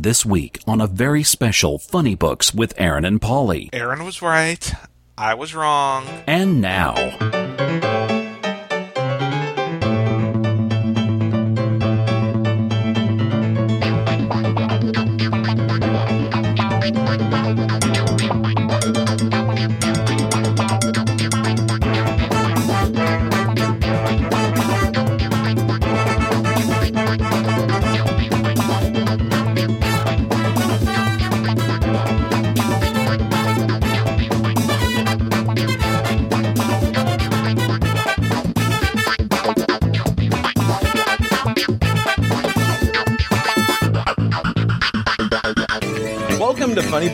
This week on a very special Funny Books with Aaron and Polly. Aaron was right. I was wrong. And now.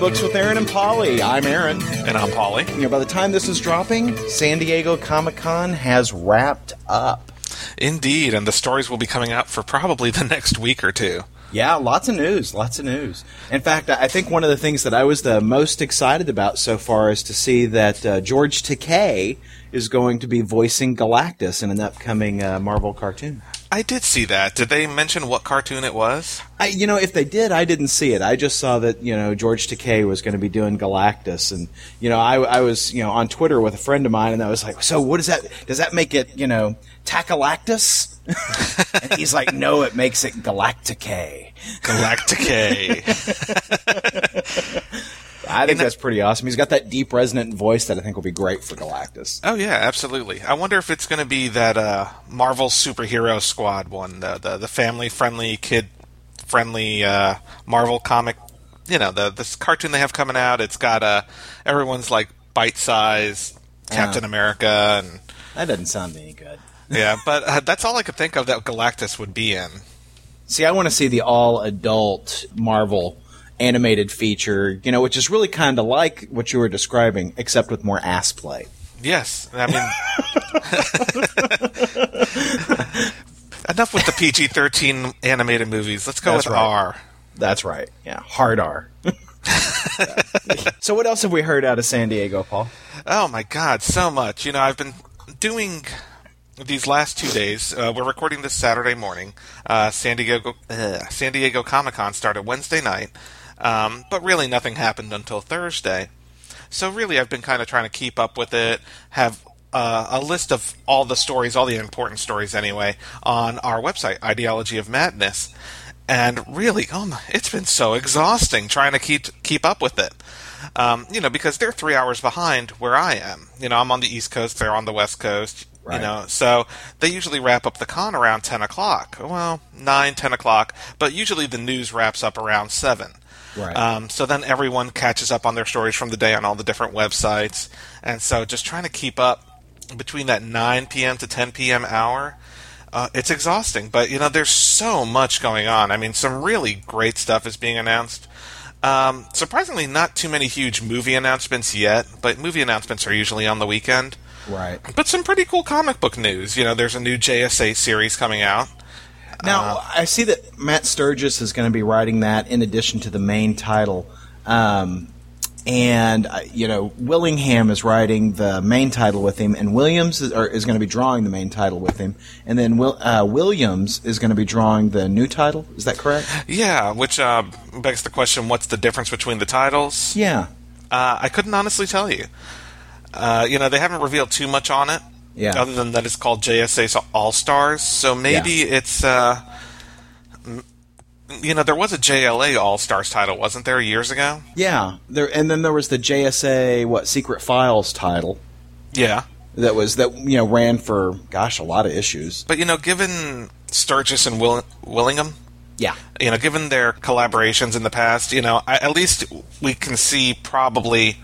Books with Aaron and Polly. I'm Aaron. And I'm Polly. You know, by the time this is dropping, San Diego Comic Con has wrapped up. Indeed, and the stories will be coming out for probably the next week or two. Yeah, lots of news, lots of news. In fact, I think one of the things that I was the most excited about so far is to see that uh, George Takei is going to be voicing Galactus in an upcoming uh, Marvel cartoon. I did see that. Did they mention what cartoon it was? I, you know, if they did, I didn't see it. I just saw that you know George Takei was going to be doing Galactus, and you know, I, I was you know on Twitter with a friend of mine, and I was like, so what does that? Does that make it you know Takalactus? and he's like, no, it makes it Galacticay. Galacticay. I think that's pretty awesome. He's got that deep, resonant voice that I think will be great for Galactus. oh yeah, absolutely. I wonder if it's going to be that uh, Marvel superhero squad one, the the, the family friendly, kid friendly uh, Marvel comic. You know, the this cartoon they have coming out. It's got uh, everyone's like bite size Captain America and That doesn't sound any good. yeah, but uh, that's all I could think of that Galactus would be in. See, I want to see the all adult Marvel animated feature, you know, which is really kind of like what you were describing, except with more ass play. Yes, I mean, enough with the PG thirteen animated movies. Let's go That's with right. R. That's right. Yeah, hard R. so, what else have we heard out of San Diego, Paul? Oh my God, so much. You know, I've been doing these last two days. Uh, we're recording this Saturday morning. Uh, San Diego, uh, San Diego Comic Con started Wednesday night, um, but really nothing happened until Thursday. So really, I've been kind of trying to keep up with it. Have uh, a list of all the stories, all the important stories anyway, on our website, Ideology of Madness. And really, oh my, it's been so exhausting trying to keep keep up with it. Um, you know, because they're three hours behind where I am. You know, I'm on the East Coast, they're on the West Coast. Right. You know, so they usually wrap up the con around ten o'clock. Well, nine, ten o'clock, but usually the news wraps up around seven. Right. Um, so then everyone catches up on their stories from the day on all the different websites, and so just trying to keep up between that 9 p.m. to 10 p.m. hour, uh, it's exhausting. But you know, there's so much going on. I mean, some really great stuff is being announced. Um, surprisingly, not too many huge movie announcements yet, but movie announcements are usually on the weekend. right. But some pretty cool comic book news. You know, there's a new JSA series coming out. Now, I see that Matt Sturges is going to be writing that in addition to the main title. Um, and, uh, you know, Willingham is writing the main title with him, and Williams is, or, is going to be drawing the main title with him. And then Will, uh, Williams is going to be drawing the new title. Is that correct? Yeah, which uh, begs the question: What's the difference between the titles? Yeah. Uh, I couldn't honestly tell you. Uh, you know, they haven't revealed too much on it. Yeah. Other than that, it's called JSA All Stars. So maybe it's. Uh, you know, there was a JLA All Stars title, wasn't there, years ago? Yeah. There, and then there was the JSA, what, Secret Files title Yeah. that was, that, you know, ran for, gosh, a lot of issues. But, you know, given Sturges and Will- Willingham, Yeah. you know, given their collaborations in the past, you know, I, at least we can see probably,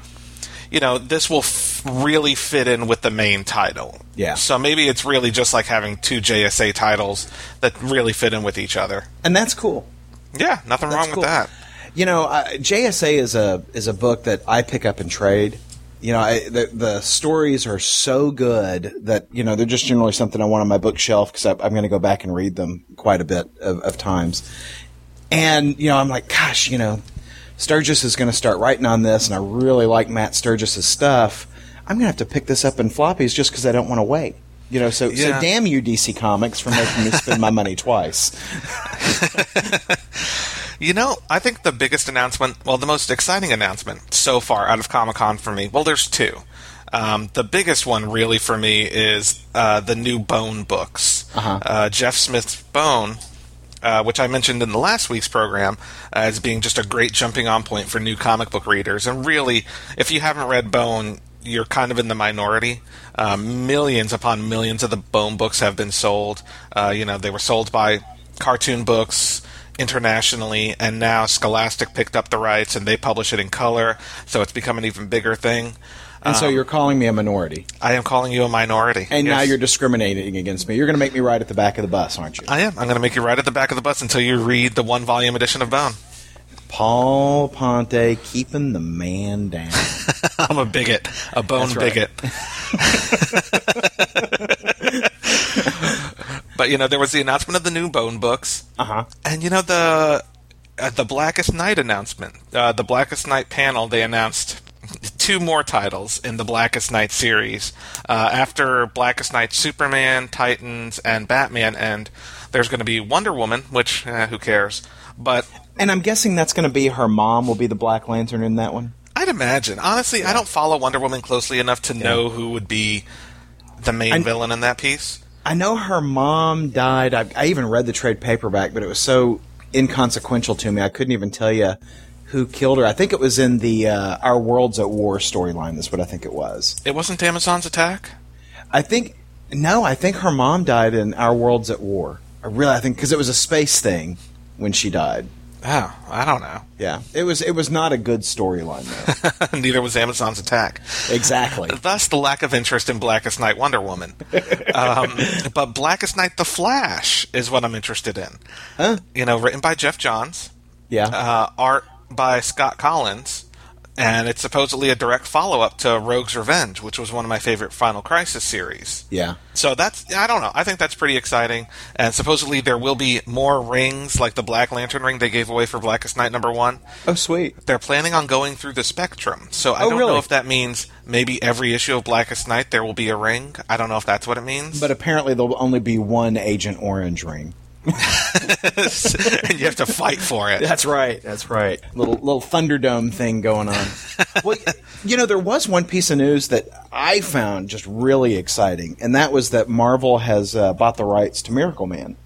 you know, this will f- really fit in with the main title. Yeah. So maybe it's really just like having two JSA titles that really fit in with each other. And that's cool. Yeah, nothing That's wrong cool. with that. You know, uh, JSA is a is a book that I pick up and trade. You know, I, the the stories are so good that you know they're just generally something I want on my bookshelf because I'm going to go back and read them quite a bit of, of times. And you know, I'm like, gosh, you know, Sturges is going to start writing on this, and I really like Matt Sturges's stuff. I'm going to have to pick this up in floppies just because I don't want to wait. You know, so so damn you, DC Comics, for making me spend my money twice. You know, I think the biggest announcement, well, the most exciting announcement so far out of Comic Con for me, well, there's two. Um, the biggest one, really, for me, is uh, the new Bone books. Uh-huh. Uh, Jeff Smith's Bone, uh, which I mentioned in the last week's program uh, as being just a great jumping on point for new comic book readers. And really, if you haven't read Bone, you're kind of in the minority. Uh, millions upon millions of the Bone books have been sold. Uh, you know, they were sold by cartoon books internationally, and now Scholastic picked up the rights and they publish it in color, so it's become an even bigger thing. And so you're calling me a minority, I am calling you a minority. and now you're discriminating against me. You're going to make me ride at the back of the bus, aren't you? I am. I'm going to make you ride at the back of the bus until you read the one volume edition of Bone. Paul Ponte keeping the man down. I'm a bigot, a bone right. bigot. but you know, there was the announcement of the new Bone books, Uh huh. and you know the uh, the Blackest Night announcement, uh, the Blackest Night panel. They announced two more titles in the Blackest Night series uh, after Blackest Night, Superman, Titans, and Batman, and there's going to be Wonder Woman, which eh, who cares? But And I'm guessing that's going to be her mom will be the Black Lantern in that one. I'd imagine. Honestly, I don't follow Wonder Woman closely enough to know who would be the main I- villain in that piece. I know her mom died. I, I even read the trade paperback, but it was so inconsequential to me. I couldn't even tell you who killed her. I think it was in the uh, Our Worlds at War storyline. That's what I think it was. It wasn't Amazon's attack. I think no, I think her mom died in Our Worlds at War. I really, I think because it was a space thing when she died. Oh, I don't know. Yeah, it was. It was not a good storyline though. Neither was Amazon's attack. exactly. Thus, the lack of interest in Blackest Night Wonder Woman. um, but Blackest Night The Flash is what I'm interested in. Huh? You know, written by Geoff Johns, Yeah. uh, art by Scott Kolins, and it's supposedly a direct follow up to Rogue's Revenge, which was one of my favorite Final Crisis series. yeah. So that's I don't know. I think that's pretty exciting. And supposedly there will be more rings like the Black Lantern ring they gave away for Blackest Night number 1. Oh, sweet. They're planning on going through the spectrum. So I Oh, don't really? know if that means maybe every issue of Blackest Night there will be a ring. I don't know if that's what it means. But apparently there'll only be one Agent Orange ring. and you have to fight for it. That's right. That's right. Little little Thunderdome thing going on. well, you know, there was one piece of news that I found just really exciting, and that was that Marvel has uh, bought the rights to Miracle Man,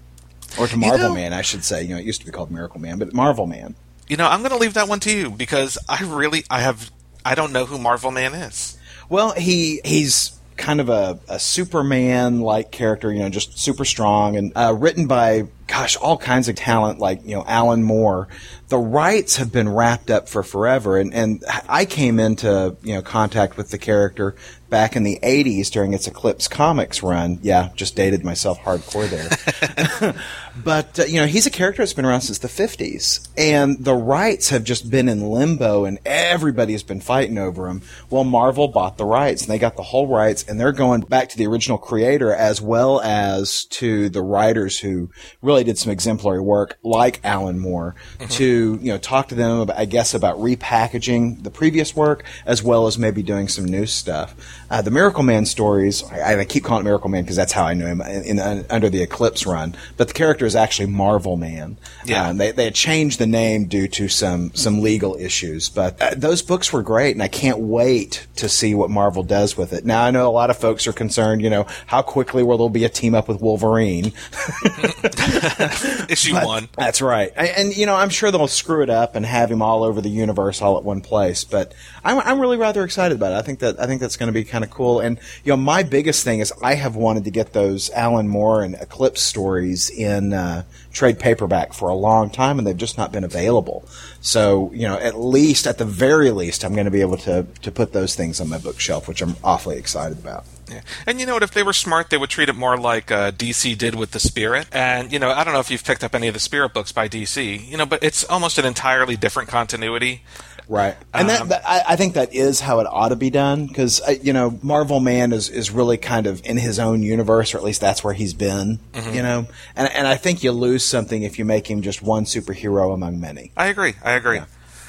or to Marvel know- Man, I should say. You know, it used to be called Miracle Man, but Marvel Man. You know, I'm going to leave that one to you because I really I have I don't know who Marvel Man is. Well, he he's kind of a, a Superman like character, you know, just super strong and uh, written by gosh, all kinds of talent like, you know, Alan Moore. The rights have been wrapped up for forever and, and I came into, you know, contact with the character back in the 80s during its Eclipse Comics run. Yeah, just dated myself hardcore there. but uh, you know he's a character that's been around since the 50s and the rights have just been in limbo and everybody's been fighting over them well marvel bought the rights and they got the whole rights and they're going back to the original creator as well as to the writers who really did some exemplary work like alan moore to you know talk to them about, i guess about repackaging the previous work as well as maybe doing some new stuff. Uh, the miracle man stories I, I keep calling it miracle man because that's how i knew him in, in, under the eclipse run but the character is actually marvel man. Yeah. Um, they, they had changed the name due to some some legal issues but uh, those books were great and i can't wait to see what marvel does with it. Now i know a lot of folks are concerned you know how quickly will there be a team up with wolverine Issue but- 1. That's right. And, and, you know, I'm sure they'll screw it up and have him all over the universe all at one place. But I'm, I'm really rather excited about it. I think that I think that's going to be kind of cool. And you know, my biggest thing is I have wanted to get those Alan Moore and Eclipse stories in uh, trade paperback for a long time, and they've just not been available. So you know, at least at the very least, I'm going to be able to to put those things on my bookshelf, which I'm awfully excited about. Yeah. And you know what? If they were smart, they would treat it more like uh, DC did with the Spirit. And you know, I don't know if you've picked up any of the Spirit books by DC. You know, but it's almost an entirely different continuity. Right, and Um, that I, I think that is how it ought to be done because you know Marvel Man is is really kind of in his own universe, or at least that's where he's been. You know, and and I think you lose something if you make him just one superhero among many. I agree. I agree.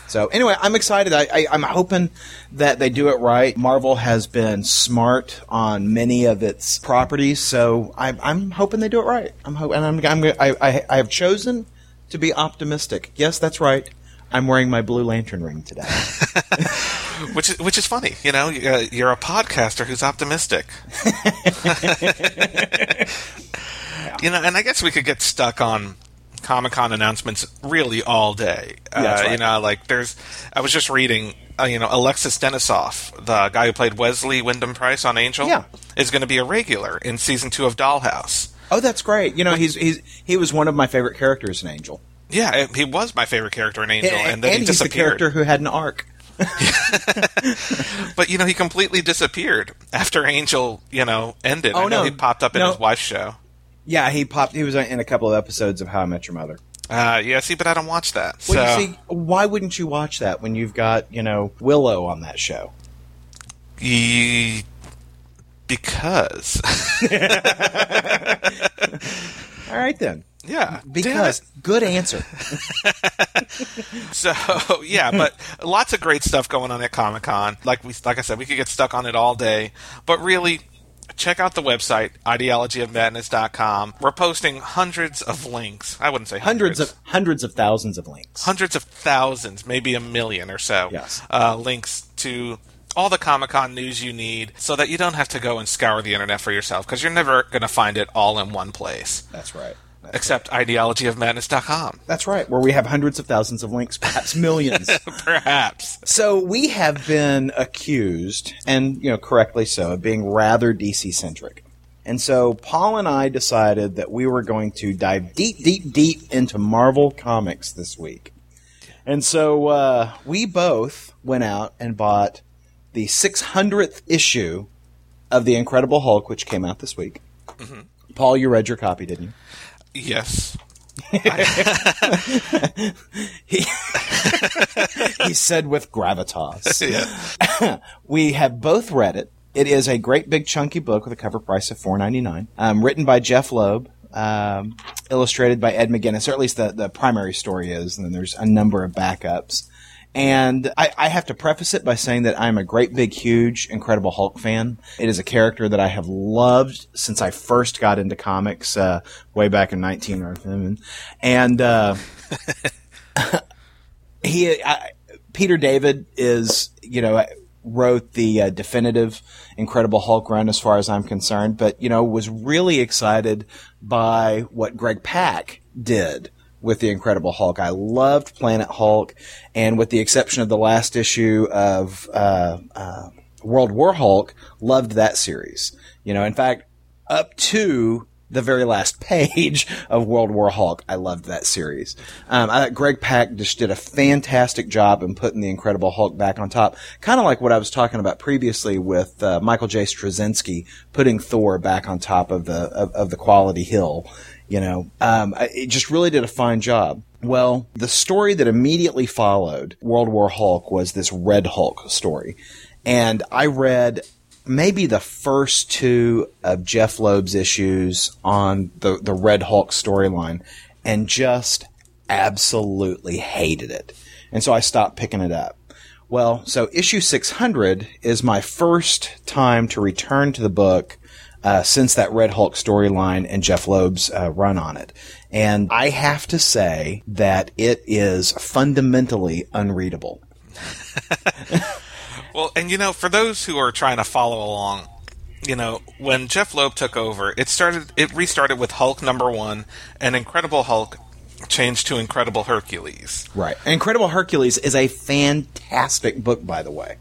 So anyway, I'm excited. I, I, I'm hoping that they do it right. Marvel has been smart on many of its properties, so I, I'm hoping they do it right. I'm hoping, and I'm, I'm I, I, I have chosen to be optimistic. Yes, that's right. I'm wearing my Blue Lantern ring today. which is which is funny. You know, uh, you're a podcaster who's optimistic. You know, and I guess we could get stuck on Comic Con announcements really all day. Yeah, uh, right. You know, like there's. I was just reading. Uh, you know, Alexis Denisof, the guy who played Wesley Wyndam-Pryce on Angel, Yeah. is going to be a regular in season two of Dollhouse. oh, that's great. You know, he's he's he was one of my favorite characters in Angel, Yeah, he was my favorite character in Angel, and, then he he's the disappeared. character who had an arc. But you know, he completely disappeared after Angel, you know, ended. Oh, I know no. he popped up in No. his wife's show. Yeah, he popped. He was in a couple of episodes of How I Met Your Mother. Uh, yeah, see, but I don't watch that. Well, so you see, why wouldn't you watch that when you've got you know Willow on that show? Ye- because All right then, yeah, because good answer. So yeah, but lots of great stuff going on at Comic Con. Like we, like I said, we could get stuck on it all day. But really, check out the website ideologyofmadness.com. We're posting hundreds of links. I wouldn't say Hundreds hundreds, of hundreds of thousands of links. hundreds of thousands, maybe a million or so. Yes. uh, links to. All the Comic Con news you need so that you don't have to go and scour the internet for yourself because you're never going to find it all in one place. That's right. Except ideologyofmadness.com. That's right. Where we have hundreds of thousands of links, perhaps millions. Perhaps. So we have been accused, and you know, correctly so, of being rather DC centric. And so Paul and I decided that we were going to dive deep, deep, deep into Marvel comics this week. And so uh, we both went out and bought the 600th issue of the Incredible Hulk, which came out this week. Paul, you read your copy, didn't you? Yes. He he said with gravitas. Yeah. we have both read it. It is a great big chunky book with a cover price of four ninety nine. Um, written by Jeph Loeb, um, illustrated by Ed McGuinness, or at least the the primary story is, and then there's a number of backups. And I, I have to preface it by saying that I'm a great big huge Incredible Hulk fan. It is a character that I have loved since I first got into comics uh, way back in 19 and uh, he I, Peter David is you know wrote the uh, definitive Incredible Hulk run as far as I'm concerned, but you know was really excited by what Greg Pak did with the Incredible Hulk. I loved Planet Hulk, and with the exception of the last issue of uh, uh, World War Hulk, loved that series. You know, in fact, up to the very last page of World War Hulk. I loved that series. Um, I Greg Pak just did a fantastic job in putting the Incredible Hulk back on top. Kind of like what I was talking about previously with uh, Michael J. Straczynski putting Thor back on top of the of, of the quality hill. You know, um, it just really did a fine job. Well, the story that immediately followed World War Hulk was this Red Hulk story. And I read maybe the first two of Jeph Loeb's issues on the, the Red Hulk storyline and just absolutely hated it. And so I stopped picking it up. Well, so issue 600 is my first time to return to the book uh, since that Red Hulk storyline and Jeph Loeb's uh, run on it. And I have to say that it is fundamentally unreadable. Well, and you know, for those who are trying to follow along, you know, when Jeph Loeb took over, it started it restarted with Hulk number 1 and Incredible Hulk changed to Incredible Hercules. Right. Incredible Hercules is a fantastic book, by the way.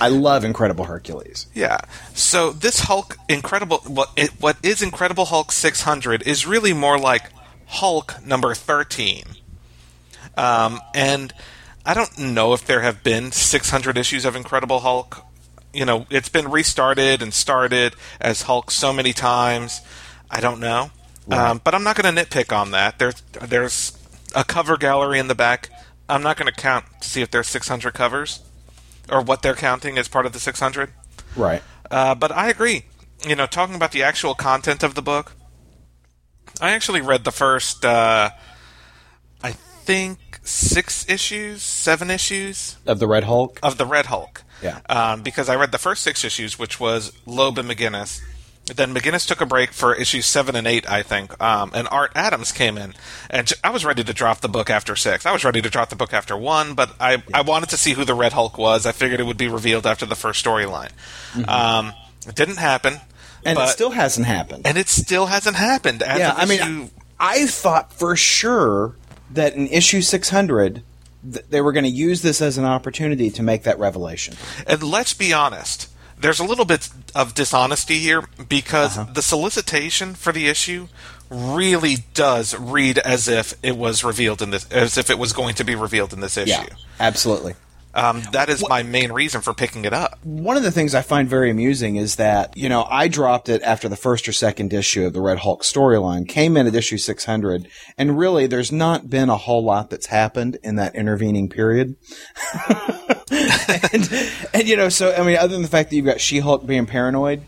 I love Incredible Hercules. Yeah. So this Hulk Incredible what it, what is Incredible Hulk 600 is really more like Hulk number 13. Um, and I don't know if there have been 600 issues of Incredible Hulk. You know, it's been restarted and started as Hulk so many times. I don't know. Um, but I'm not going to nitpick on that. There's there's a cover gallery in the back. I'm not going to count to see if there's 600 covers or what they're counting as part of the 600. Right. Uh, but I agree. You know, talking about the actual content of the book, I actually read the first, uh, I think, six issues, seven issues Of the Red Hulk? of the Red Hulk. Yeah. Um, because I read the first six issues, which was Loeb and McGuinness, Then McGuinness took a break for issues seven and eight, I think, um, and Art Adams came in, and j- I was ready to drop the book after six. I was ready to drop the book after one, but I, I wanted to see who the Red Hulk was. I figured it would be revealed after the first storyline. Um, it didn't happen, and but- it still hasn't happened. and it still hasn't happened. As yeah, I mean, issue- I thought for sure that in issue 600 th- they were going to use this as an opportunity to make that revelation. And let's be honest, there's a little bit of dishonesty here because Uh-huh. the solicitation for the issue really does read as if it was revealed in this, as if it was going to be revealed in this issue. Yeah, absolutely. Um, that is my main reason for picking it up. One of the things I find very amusing is that, you know, I dropped it after the first or second issue of the Red Hulk storyline, came in at issue 600, and really there's not been a whole lot that's happened in that intervening period. and, and, you know, so, I mean, other than the fact that you've got She-Hulk being paranoid,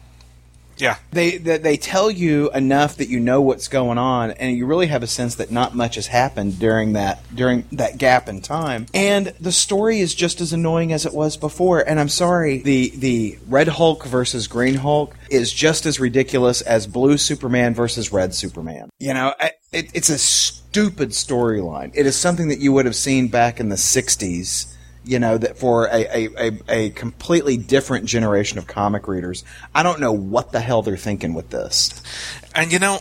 Yeah. they, they they tell you enough that you know what's going on, and you really have a sense that not much has happened during that during that gap in time. And the story is just as annoying as it was before. And I'm sorry, the the Red Hulk versus Green Hulk is just as ridiculous as Blue Superman versus Red Superman. You know, I, it, it's a stupid storyline. It is something that you would have seen back in the '60s you know that for a, a, a, a completely different generation of comic readers i don't know what the hell they're thinking with this And you know,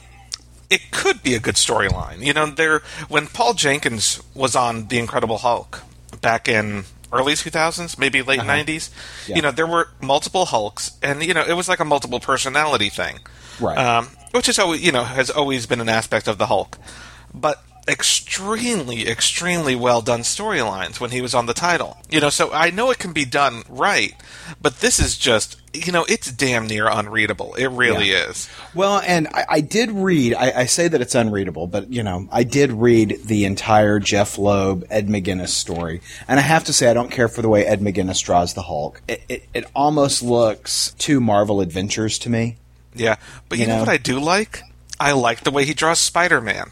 it could be a good storyline. You know, there when Paul Jenkins was on The Incredible Hulk back in early 2000s, maybe late 90s, Yeah. you know, there were multiple Hulks, and you know, it was like a multiple personality thing, Right. Um, which is always, you know, has always been an aspect of the Hulk, but extremely, extremely well done storylines when he was on the title. You know, so I know it can be done right, but this is just, you know, it's damn near unreadable. It really Yeah. is. well and i, I did read I, I say that it's unreadable but you know i did read the entire jeph loeb ed mcguinness story and i have to say i don't care for the way ed mcguinness draws the hulk it, it, it almost looks too marvel adventures to me Yeah, but you, You know? know? what I do like? I like the way he draws Spider-Man.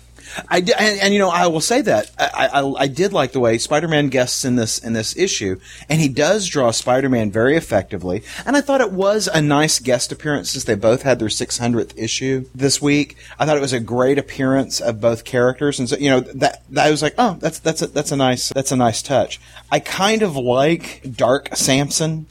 I di- and, and you know I will say that I, I I did like the way Spider-Man guests in this in this issue, and he does draw Spider-Man very effectively. And I thought it was a nice guest appearance since they both had their 600th issue this week. I thought it was a great appearance of both characters, and so you know that, that I was like, oh, that's that's a, that's a nice that's a nice touch. I kind of like Dark Samson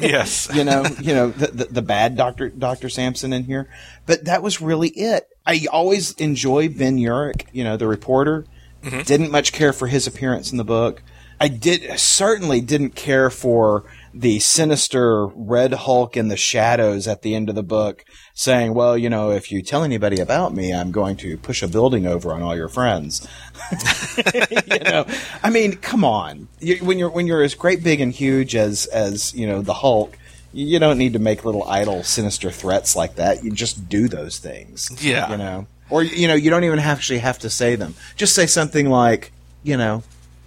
yes. you know, you know the, the the bad Doctor Doctor Samson in here, but that was really it. I always enjoy Ben Urich, you know, the reporter. Mm-hmm. Didn't much care for his appearance in the book. I did certainly didn't care for the sinister Red Hulk in the shadows at the end of the book, saying, "Well, you know, if you tell anybody about me, I'm going to push a building over on all your friends." you know, I mean, come on. You, when you're when you're as great, big, and huge as as you know the Hulk, you, you don't need to make little idle, sinister threats like that. You just do those things. Yeah. you know, or you know, you don't even actually have to say them. Just say something like, you know,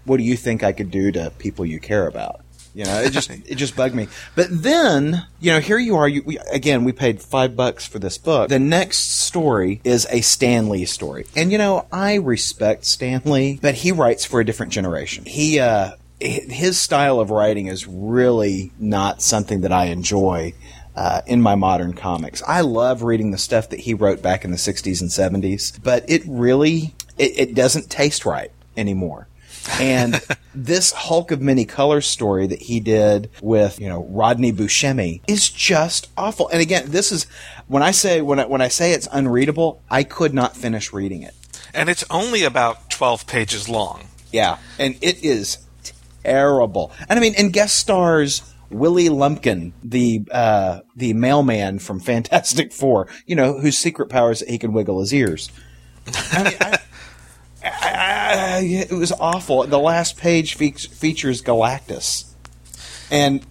what do you think I could do to people you care about? You know, it just it just bugged me. But then, you know, here you are. You, we, again, we paid five bucks for this book. The next story is a Stan Lee story, and you know, I respect Stan Lee, but he writes for a different generation. He, uh, his style of writing is really not something that I enjoy. Uh, in my modern comics, I love reading the stuff that he wrote back in the '60s and '70s, but it really it, it doesn't taste right anymore. And this Hulk of many colors story that he did with, you know, Rodney Buscemi is just awful. And again, this is when I say when I, when I say it's unreadable, I could not finish reading it. And it's only about 12 pages long. Yeah, and it is terrible. And I mean, and guest stars Willie Lumpkin, the uh, the mailman from Fantastic Four, you know, whose secret power is that he can wiggle his ears. I mean, I, I, I, it was awful. The last page fe- features Galactus, and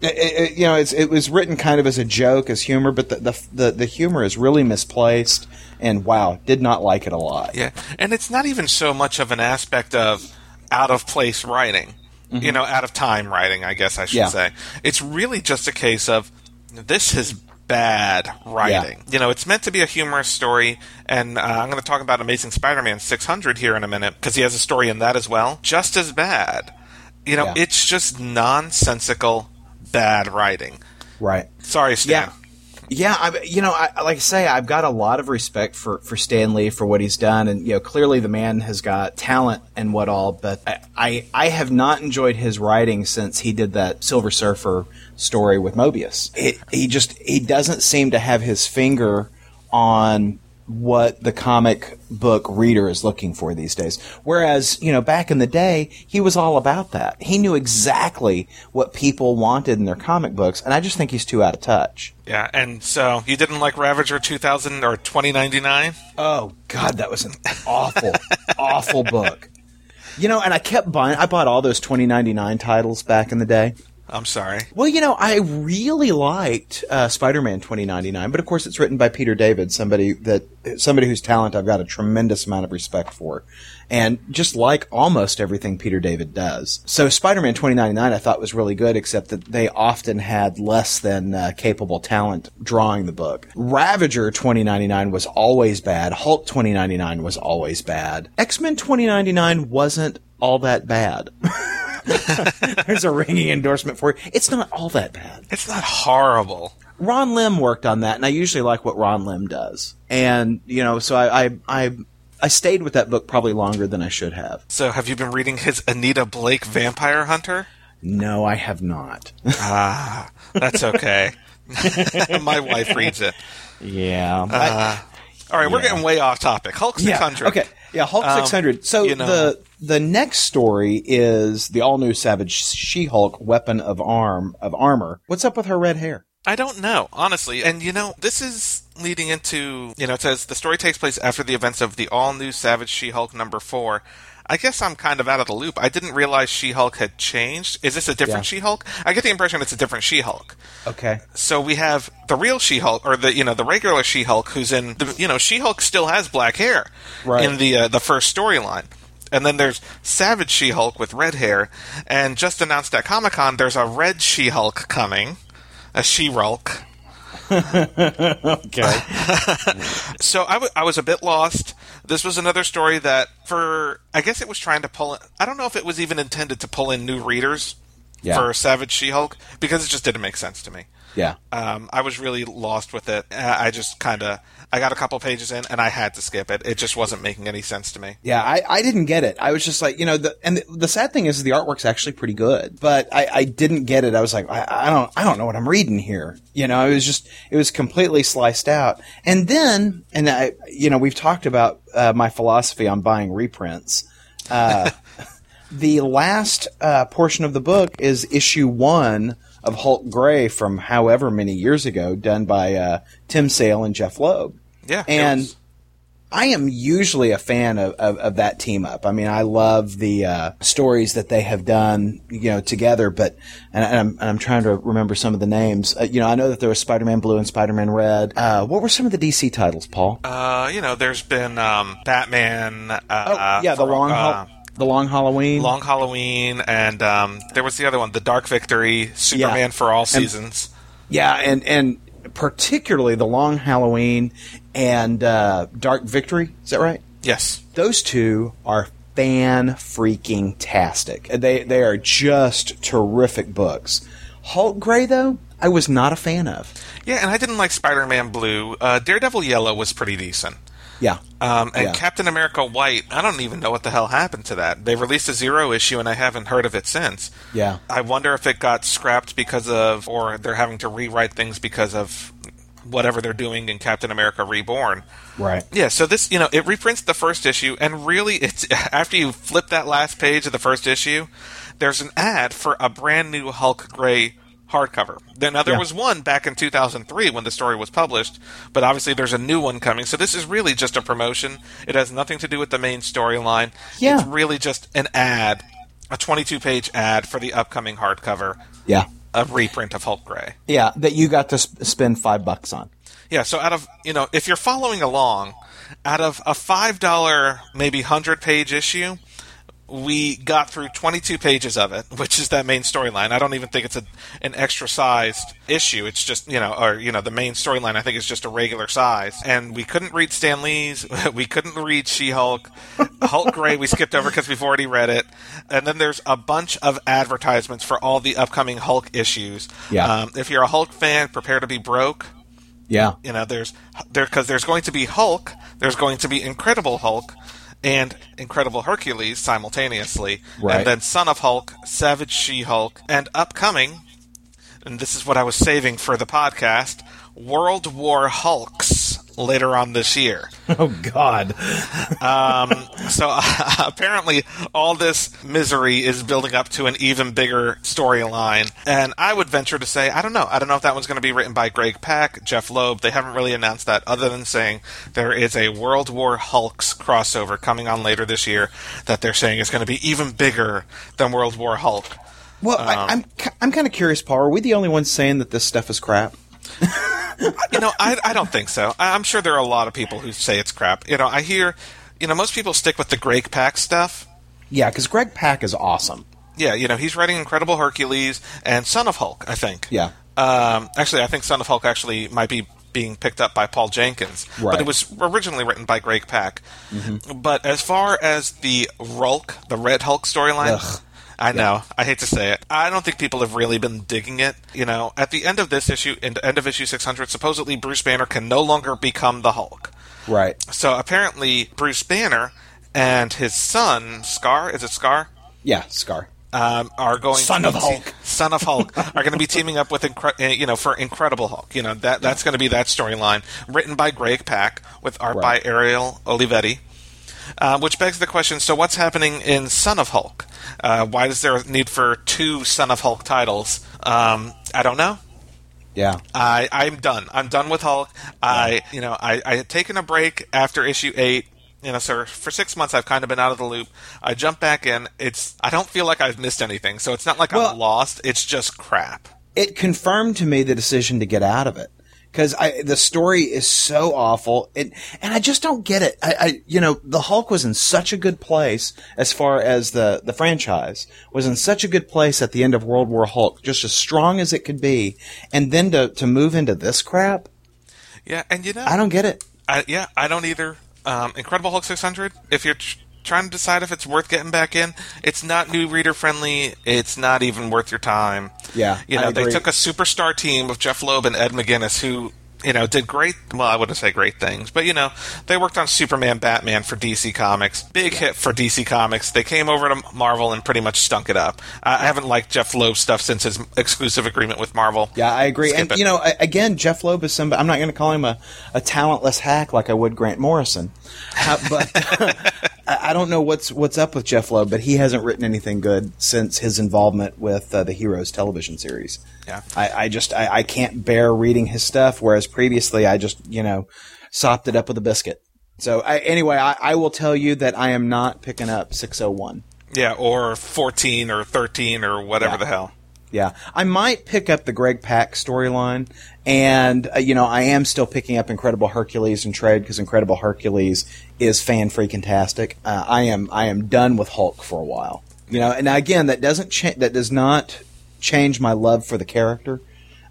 it, it, you know, it's, it was written kind of as a joke, as humor, but the, the the the humor is really misplaced. And wow, did not like it a lot. Yeah. And it's not even so much of an aspect of out of place writing, you mm-hmm. know, out of time writing, I guess I should Yeah. say. It's really just a case of this is bad writing. You know, it's meant to be a humorous story, and uh, I'm going to talk about Amazing Spider Man 600 here in a minute because he has a story in that as well. Just as bad. You know, Yeah. it's just nonsensical bad writing. Right. Sorry, Stan. Yeah. Yeah, I, you know, I, like I say, I've got a lot of respect for, for Stan Lee for what he's done, and you know, clearly the man has got talent and what all. But I, I, I have not enjoyed his writing since he did that Silver Surfer story with Moebius. It, he just he doesn't seem to have his finger on what the comic book reader is looking for these days. Whereas, you know, back in the day, he was all about that. He knew exactly what people wanted in their comic books, and I just think he's too out of touch. Yeah, and so you didn't like Ravager 2000 or 2099? Oh, God, that was an awful, awful book. You know, and I kept buying, I bought all those 2099 titles back in the day. I'm sorry. Well, you know, I really liked uh, Spider-Man 2099, but of course, it's written by Peter David, somebody that somebody whose talent I've got a tremendous amount of respect for, and just like almost everything Peter David does. So, Spider-Man 2099 I thought was really good, except that they often had less than uh, capable talent drawing the book. Ravager 2099 was always bad. Hulk 2099 was always bad. X-Men 2099 wasn't all that bad. There's a ringing endorsement for you. It's not all that bad. It's not horrible. Ron Lim worked on that, and I usually like what Ron Lim does. And you know, so I I I, I stayed with that book probably longer than I should have. So, have you been reading his Anita Blake Vampire Hunter? No, I have not. Ah, that's okay. My wife reads it. yeah. Uh, all right, we're getting way off topic. Hulk yeah. 600. Okay. Yeah. Hulk Um, 600. So you know- the the next story is the all new Savage She-Hulk weapon of arm of armor. What's up with her red hair? I don't know, honestly. And you know, this is leading into, you know, it says the story takes place after the events of the all new Savage She Hulk number four. I guess I'm kind of out of the loop. I didn't realize She Hulk had changed. Is this a different Yeah. She Hulk? I get the impression it's a different She Hulk. Okay. So we have the real She Hulk, or the you know the regular She Hulk, who's in the you know She Hulk still has black hair Right. in the uh, the first storyline, and then there's Savage She Hulk with red hair, and just announced at Comic Con there's a red She Hulk coming, a She Hulk. Okay. So I, w- I was a bit lost. This was another story that, for I guess it was trying to pull. In, I don't know if it was even intended to pull in new readers Yeah. for Savage She Hulk because it just didn't make sense to me. Yeah. Um, I was really lost with it. Uh, I just kind of I got a couple pages in and I had to skip it. It just wasn't making any sense to me. Yeah, I, I didn't get it. I was just like, you know, the, and the, the sad thing is the artwork's actually pretty good, but I, I didn't get it. I was like, I, I don't, I don't know what I'm reading here. You know, it was just, it was completely sliced out. And then, and I, you know, we've talked about uh, my philosophy on buying reprints. Uh, the last uh, portion of the book is issue one of Hulk Gray from however many years ago, done by uh, Tim Sale and Jeph Loeb. Yeah, and I am usually a fan of, of, of that team up. I mean, I love the uh, stories that they have done, you know, together. But and, and, I'm, and I'm trying to remember some of the names. Uh, you know, I know that there was Spider-Man Blue and Spider-Man Red. Uh, what were some of the DC titles, Paul? Uh, you know, there's been um, Batman. Uh, oh, yeah, the long, uh, the long Halloween. Long Halloween, and um, there was the other one, The Dark Victory, Superman Yeah. for all seasons. Yeah, and and particularly the Long Halloween and uh, Dark Victory. Is that right? yes. Those two are fan freaking tastic. They they are just terrific books. Hulk Gray though, I was not a fan of. Yeah, and I didn't like Spider-Man Blue. Uh, Daredevil Yellow was pretty decent. Yeah. Um, and Yeah. Captain America White, I don't even know what the hell happened to that. They released a zero issue, and I haven't heard of it since. Yeah. I wonder if it got scrapped because of, or they're having to rewrite things because of whatever they're doing in Captain America Reborn. Right. Yeah, so this, you know, it reprints the first issue, and really, it's after you flip that last page of the first issue, there's an ad for a brand new Hulk Gray hardcover. Then now there Yeah. was one back in 2003 when the story was published, but obviously there's a new one coming. So this is really just a promotion. It has nothing to do with the main storyline. Yeah. It's really just an ad, a 22 page ad for the upcoming hardcover, Yeah. a reprint of Hulk Gray. Yeah, that you got to sp- spend five bucks on. Yeah, so out of you know, if you're following along, out of a five dollar, maybe hundred page issue, we got through 22 pages of it, which is that main storyline. I don't even think it's a, an extra sized issue. It's just, you know, or, you know, the main storyline I think is just a regular size. And we couldn't read Stan Lee's. We couldn't read She Hulk. Hulk Gray we skipped over because we've already read it. And then there's a bunch of advertisements for all the upcoming Hulk issues. Yeah. Um, if you're a Hulk fan, prepare to be broke Yeah. You know, there's there because there's going to be Hulk, there's going to be Incredible Hulk, and Incredible Hercules simultaneously, Right. and then Son of Hulk, Savage She-Hulk, and upcoming, and this is what I was saving for the podcast, World War Hulks later on this year. Oh God. um, So apparently, all this misery is building up to an even bigger storyline. And I would venture to say, I don't know. I don't know if that one's going to be written by Greg Pak, Jeph Loeb. They haven't really announced that, other than saying there is a World War Hulks crossover coming on later this year that they're saying is going to be even bigger than World War Hulk. Well, I, I'm I'm kind of curious, Paul. Are we the only ones saying that this stuff is crap? You know, I, I don't think so. I- I'm sure there are a lot of people who say it's crap. You know, I hear, you know, most people stick with the Greg Pak stuff. Yeah, because Greg Pak is awesome. Yeah, you know, he's writing Incredible Hercules and Son of Hulk, I think. Yeah. Um, actually, I think Son of Hulk actually might be being picked up by Paul Jenkins, but it was originally written by Greg Pak. But as far as the Rulk, the Red Hulk storyline. I know, I hate to say it, I don't think people have really been digging it. You know, at the end of this issue, in the end of issue 600, supposedly Bruce Banner can no longer become the Hulk. Right. So apparently, Bruce Banner and his son, Scar, is it Scar? Yeah, Scar. um, are going Son to of be Hulk. Son of Hulk are going to be teaming up with incre- uh, you know for Incredible Hulk. You know that that's going to be that storyline written by Greg Pak with art Right. by Ariel Olivetti. Uh, which begs the question: So, what's happening in Son of Hulk? Uh, why is there a need for two Son of Hulk titles? Um, I don't know. Yeah. I I'm done. I'm done with Hulk. I you know I, I had taken a break after issue eight. You know, so for six months I've kind of been out of the loop. I jump back in. It's I don't feel like I've missed anything. So it's not like Well- I'm lost. It's just crap. It confirmed to me the decision to get out of it because the story is so awful, it, and I just don't get it. I, I, you know, the Hulk was in such a good place as far as the the franchise was in such a good place at the end of World War Hulk, just as strong as it could be, and then to to move into this crap, Yeah, and you know, I don't get it. I, yeah, I don't either. Um, Incredible Hulk 600. If you're tr- trying to decide if it's worth getting back in, it's not new reader friendly. It's not even worth your time. Yeah, you know, they took a superstar team of Jeph Loeb and Ed McGuinness who. You know, did great. Well, I wouldn't say great things, but you know, they worked on Superman, Batman for DC Comics. Big hit for DC Comics. They came over to Marvel and pretty much stunk it up. I I haven't liked Jeph Loeb stuff since his exclusive agreement with Marvel. Yeah, I agree. Skip and it. you know, again, Jeph Loeb is somebody. I'm not going to call him a, a talentless hack like I would Grant Morrison, Uh, but I I don't know what's what's up with Jeph Loeb, but he hasn't written anything good since his involvement with uh, the Heroes television series. Yeah. I, I just I, I can't bear reading his stuff, whereas previously I just you know sopped it up with a biscuit. So I, anyway, I, I will tell you that I am not picking up 601. Yeah, or 14 or 13 or whatever Yeah. the hell. Yeah, I might pick up the Greg Pak storyline, and uh, you know I am still picking up Incredible Hercules and trade because Incredible Hercules is fan freaking tastic. Uh, I am I am done with Hulk for a while. You know, and again that doesn't cha- that does not change my love for the character.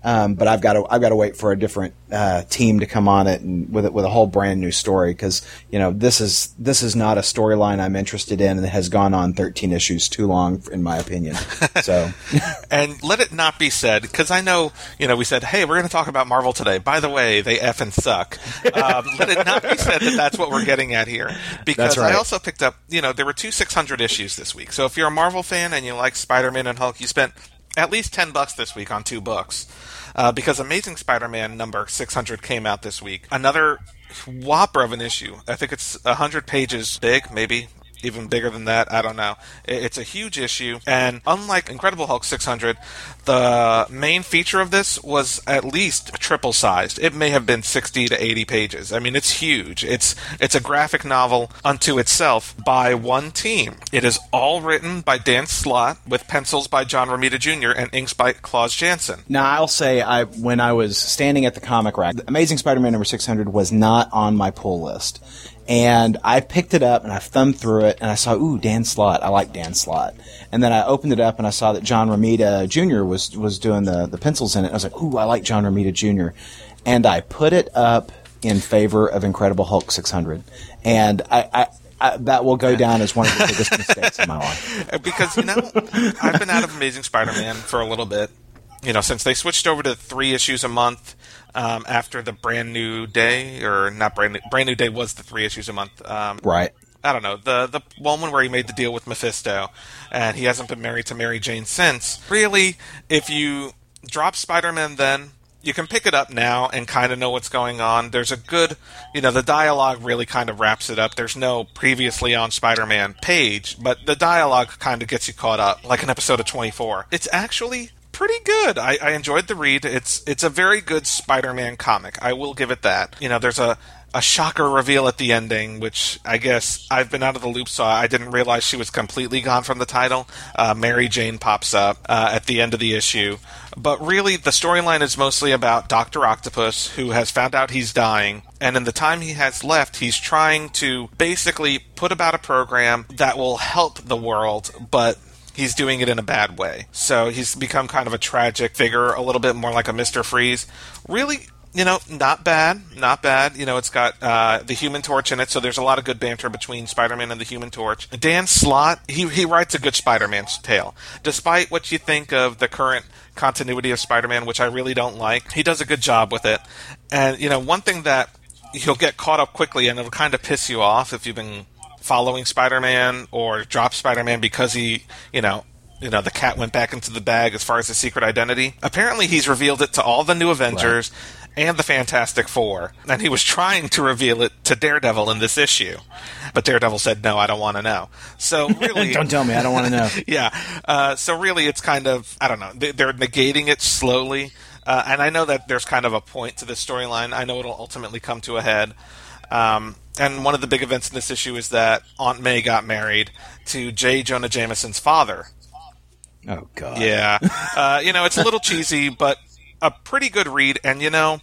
Um, but I've got to I've got to wait for a different uh, team to come on it and with it with a whole brand new story because you know this is this is not a storyline I'm interested in and it has gone on 13 issues too long in my opinion. So And let it not be said, because I know, you know, we said, hey, we're going to talk about Marvel today. By the way, they f and suck. Um, let it not be said that that's what we're getting at here. Because right. I also picked up, you know, there were two 600 issues this week. So if you're a Marvel fan and you like Spider Man and Hulk, you spent at least 10 bucks this week on two books. Uh, because Amazing Spider Man number 600 came out this week. Another whopper of an issue. I think it's 100 pages big, maybe even bigger than that. I don't know. It's a huge issue, and unlike Incredible Hulk 600, the main feature of this was at least triple sized. It may have been 60 to 80 pages. I mean, it's huge. It's it's a graphic novel unto itself by one team. It is all written by Dan Slott with pencils by John Romita Jr. and inks by Klaus Janson. Now I'll say I when I was standing at the comic rack, Amazing Spider-Man number 600 was not on my pull list. And I picked it up and I thumbed through it and I saw, ooh, Dan Slott. I like Dan Slott. And then I opened it up and I saw that John Romita Jr. was was doing the the pencils in it. I was like, ooh, I like John Romita Jr. And I put it up in favor of Incredible Hulk 600. And I, I, I that will go down as one of the biggest mistakes in my life. Because you know I've been out of Amazing Spider-Man for a little bit. You know, since they switched over to three issues a month, um, after the Brand New Day, or not Brand New, Brand New Day was the three issues a month. Um, right. I don't know the the one where he made the deal with Mephisto, and he hasn't been married to Mary Jane since. Really, if you drop Spider-Man, then you can pick it up now and kind of know what's going on. There's a good, you know, the dialogue really kind of wraps it up. There's no previously on Spider-Man page, but the dialogue kind of gets you caught up, like an episode of 24. It's actually pretty good. I, I enjoyed the read. It's it's a very good Spider-Man comic. I will give it that. You know, there's a a shocker reveal at the ending, which I guess I've been out of the loop, so I didn't realize she was completely gone from the title. Uh, Mary Jane pops up uh, at the end of the issue. But really, the storyline is mostly about Dr. Octopus, who has found out he's dying, and in the time he has left, he's trying to basically put about a program that will help the world, but he's doing it in a bad way. So he's become kind of a tragic figure, a little bit more like a Mr. Freeze. Really you know, not bad, not bad. You know, it's got uh, the Human Torch in it, so there's a lot of good banter between Spider-Man and the Human Torch. Dan Slott, he he writes a good Spider-Man tale, despite what you think of the current continuity of Spider-Man, which I really don't like. He does a good job with it, and you know, one thing that you'll get caught up quickly, and it'll kind of piss you off if you've been following Spider-Man or drop Spider-Man because he, you know, you know, the cat went back into the bag as far as his secret identity. Apparently, he's revealed it to all the new Avengers. Right and the Fantastic Four, and he was trying to reveal it to Daredevil in this issue, but Daredevil said, "No, I don't want to know." So really, don't tell me, I don't want to know. yeah, uh, so really, it's kind of I don't know. They're negating it slowly, uh, and I know that there's kind of a point to this storyline. I know it'll ultimately come to a head. Um, and one of the big events in this issue is that Aunt May got married to J. Jonah Jameson's father. Oh God. Yeah, uh, you know it's a little cheesy, but a pretty good read, and you know,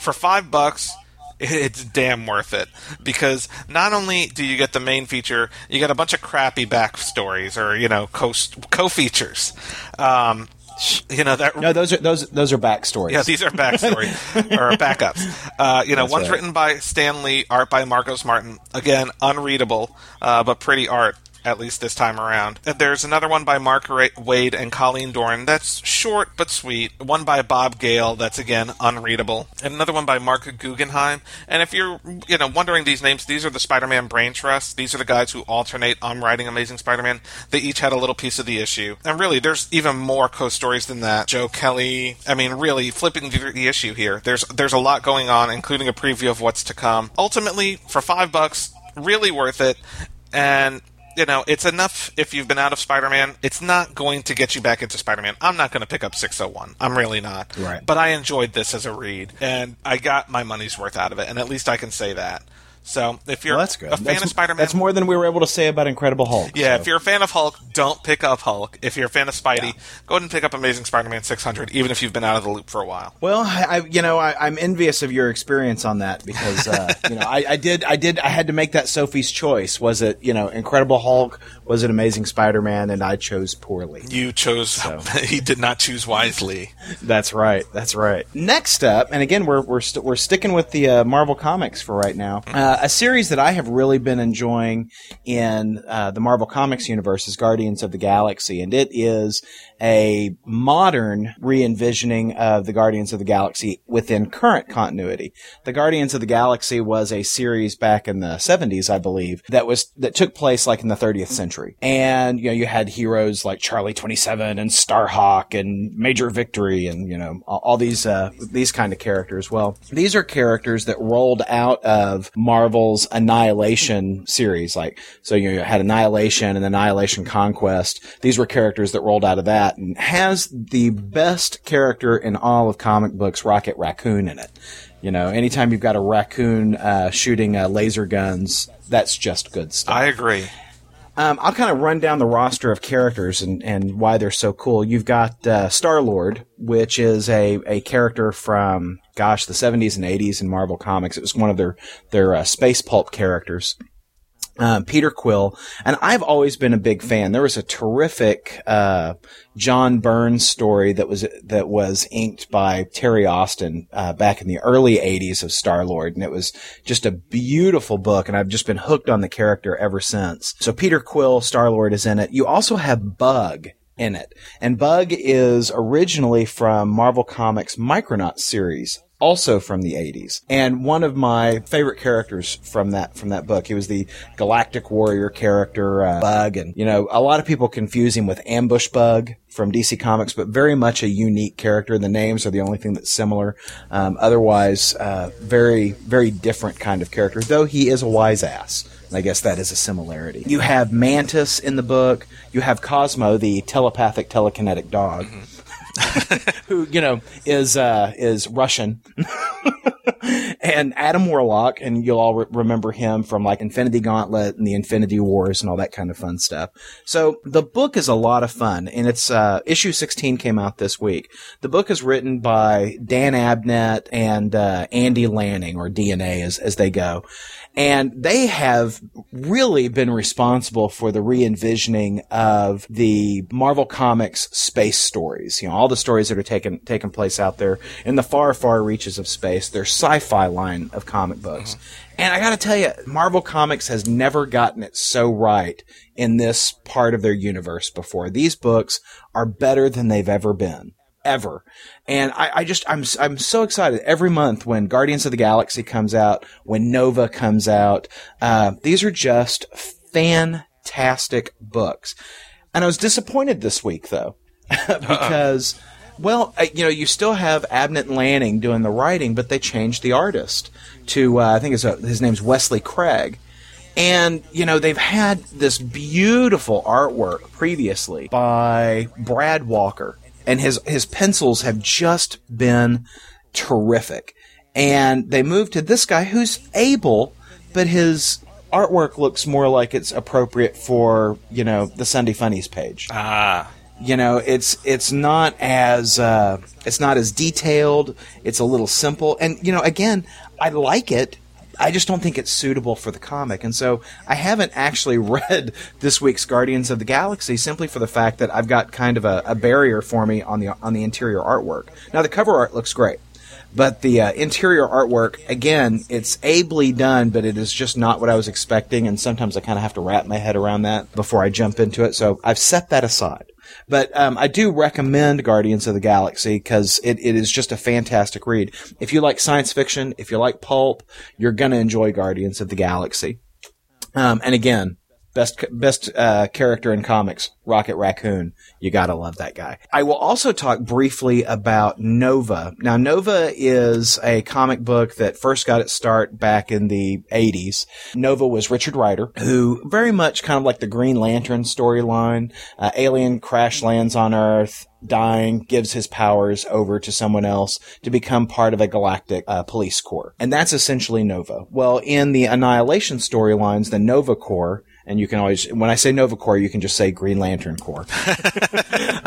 for five bucks, it's damn worth it because not only do you get the main feature, you get a bunch of crappy backstories or you know co co features. Um, you know that no those are those those are backstories. Yeah these are backstories. Or backups. Uh, you know That's one's right. written by Stan Lee art by Marcos Martin. Again unreadable uh, but pretty art at least this time around. There's another one by Mark Waid and Colleen Doran that's short but sweet. One by Bob Gale that's again unreadable. And another one by Marc Guggenheim. And if you're you know wondering these names, these are the Spider-Man Brain Trust. These are the guys who alternate on writing Amazing Spider-Man. They each had a little piece of the issue. And really, there's even more co-stories than that. Joe Kelly. I mean, really flipping the issue here. There's there's a lot going on, including a preview of what's to come. Ultimately, for five bucks, really worth it. And you know, it's enough if you've been out of Spider Man. It's not going to get you back into Spider Man. I'm not going to pick up 601. I'm really not. Right. But I enjoyed this as a read, and I got my money's worth out of it, and at least I can say that. So if you're well, that's good. a fan that's, of Spider-Man, that's more than we were able to say about Incredible Hulk. Yeah, so. if you're a fan of Hulk, don't pick up Hulk. If you're a fan of Spidey, yeah. go ahead and pick up Amazing Spider-Man 600, even if you've been out of the loop for a while. Well, I, you know, I, am envious of your experience on that because uh, you know I, I, did, I did, I had to make that Sophie's choice. Was it you know Incredible Hulk? Was it Amazing Spider-Man? And I chose poorly. You chose. So. he did not choose wisely. that's right. That's right. Next up, and again, we're we're we st- we're sticking with the uh, Marvel comics for right now. Uh, a series that I have really been enjoying in uh, the Marvel Comics universe is Guardians of the Galaxy, and it is a modern re-envisioning of the Guardians of the Galaxy within current continuity. The Guardians of the Galaxy was a series back in the 70s, I believe, that was that took place like in the 30th century. And you know, you had heroes like Charlie 27 and Starhawk and Major Victory and you know, all, these uh, these kind of characters. Well, these are characters that rolled out of Marvel's Annihilation series like so you, know, you had Annihilation and Annihilation Conquest. These were characters that rolled out of that and has the best character in all of comic books, Rocket Raccoon, in it. You know, anytime you've got a raccoon uh, shooting uh, laser guns, that's just good stuff. I agree. Um, I'll kind of run down the roster of characters and, and why they're so cool. You've got uh, Star Lord, which is a, a character from, gosh, the 70s and 80s in Marvel Comics. It was one of their, their uh, space pulp characters. Uh, Peter Quill, and I've always been a big fan. There was a terrific uh, John Byrne's story that was that was inked by Terry Austin uh, back in the early '80s of Star Lord, and it was just a beautiful book. And I've just been hooked on the character ever since. So Peter Quill, Star Lord, is in it. You also have Bug in it, and Bug is originally from Marvel Comics Micronauts series also from the 80s. And one of my favorite characters from that from that book, he was the Galactic Warrior character uh, Bug and you know, a lot of people confuse him with Ambush Bug from DC Comics, but very much a unique character. The names are the only thing that's similar. Um, otherwise, uh, very very different kind of character, though he is a wise ass. I guess that is a similarity. You have Mantis in the book. You have Cosmo, the telepathic telekinetic dog. Mm-hmm. who you know is uh, is Russian, and Adam Warlock, and you'll all re- remember him from like Infinity Gauntlet and the Infinity Wars and all that kind of fun stuff. So the book is a lot of fun, and it's uh, issue sixteen came out this week. The book is written by Dan Abnett and uh, Andy Lanning, or DNA as as they go, and they have really been responsible for the re-envisioning of the Marvel Comics space stories. You know, all the stories that are taking taking place out there in the far, far reaches of space. Their sci-fi line of comic books. Mm-hmm. And I gotta tell you, Marvel Comics has never gotten it so right in this part of their universe before. These books are better than they've ever been ever. And I, I, just, I'm, I'm so excited every month when Guardians of the Galaxy comes out, when Nova comes out. Uh, these are just fantastic books. And I was disappointed this week though, because, well, you know, you still have Abnett Lanning doing the writing, but they changed the artist to, uh, I think a, his name's Wesley Craig. And, you know, they've had this beautiful artwork previously by Brad Walker and his his pencils have just been terrific. And they moved to this guy who's able, but his artwork looks more like it's appropriate for you know the Sunday Funnies page. Ah. You know, it's it's not as uh, it's not as detailed. It's a little simple, and you know, again, I like it I just don't think it's suitable for the comic. And so I haven't actually read this week's Guardians of the Galaxy simply for the fact that I've got kind of a, a barrier for me on the on the interior artwork. Now the cover art looks great. But the uh, interior artwork, again, it's ably done, but it is just not what I was expecting. And sometimes I kind of have to wrap my head around that before I jump into it. So I've set that aside. But um, I do recommend Guardians of the Galaxy because it, it is just a fantastic read. If you like science fiction, if you like pulp, you're going to enjoy Guardians of the Galaxy. Um, and again, best best uh, character in comics, Rocket Raccoon. You gotta love that guy. I will also talk briefly about Nova. Now, Nova is a comic book that first got its start back in the 80s. Nova was Richard Rider, who very much kind of like the Green Lantern storyline. Uh, alien crash lands on Earth dying, gives his powers over to someone else to become part of a galactic uh, police corps. And that's essentially Nova. Well, in the Annihilation storylines, the Nova Corps and you can always when I say Nova Corps, you can just say Green Lantern Corps.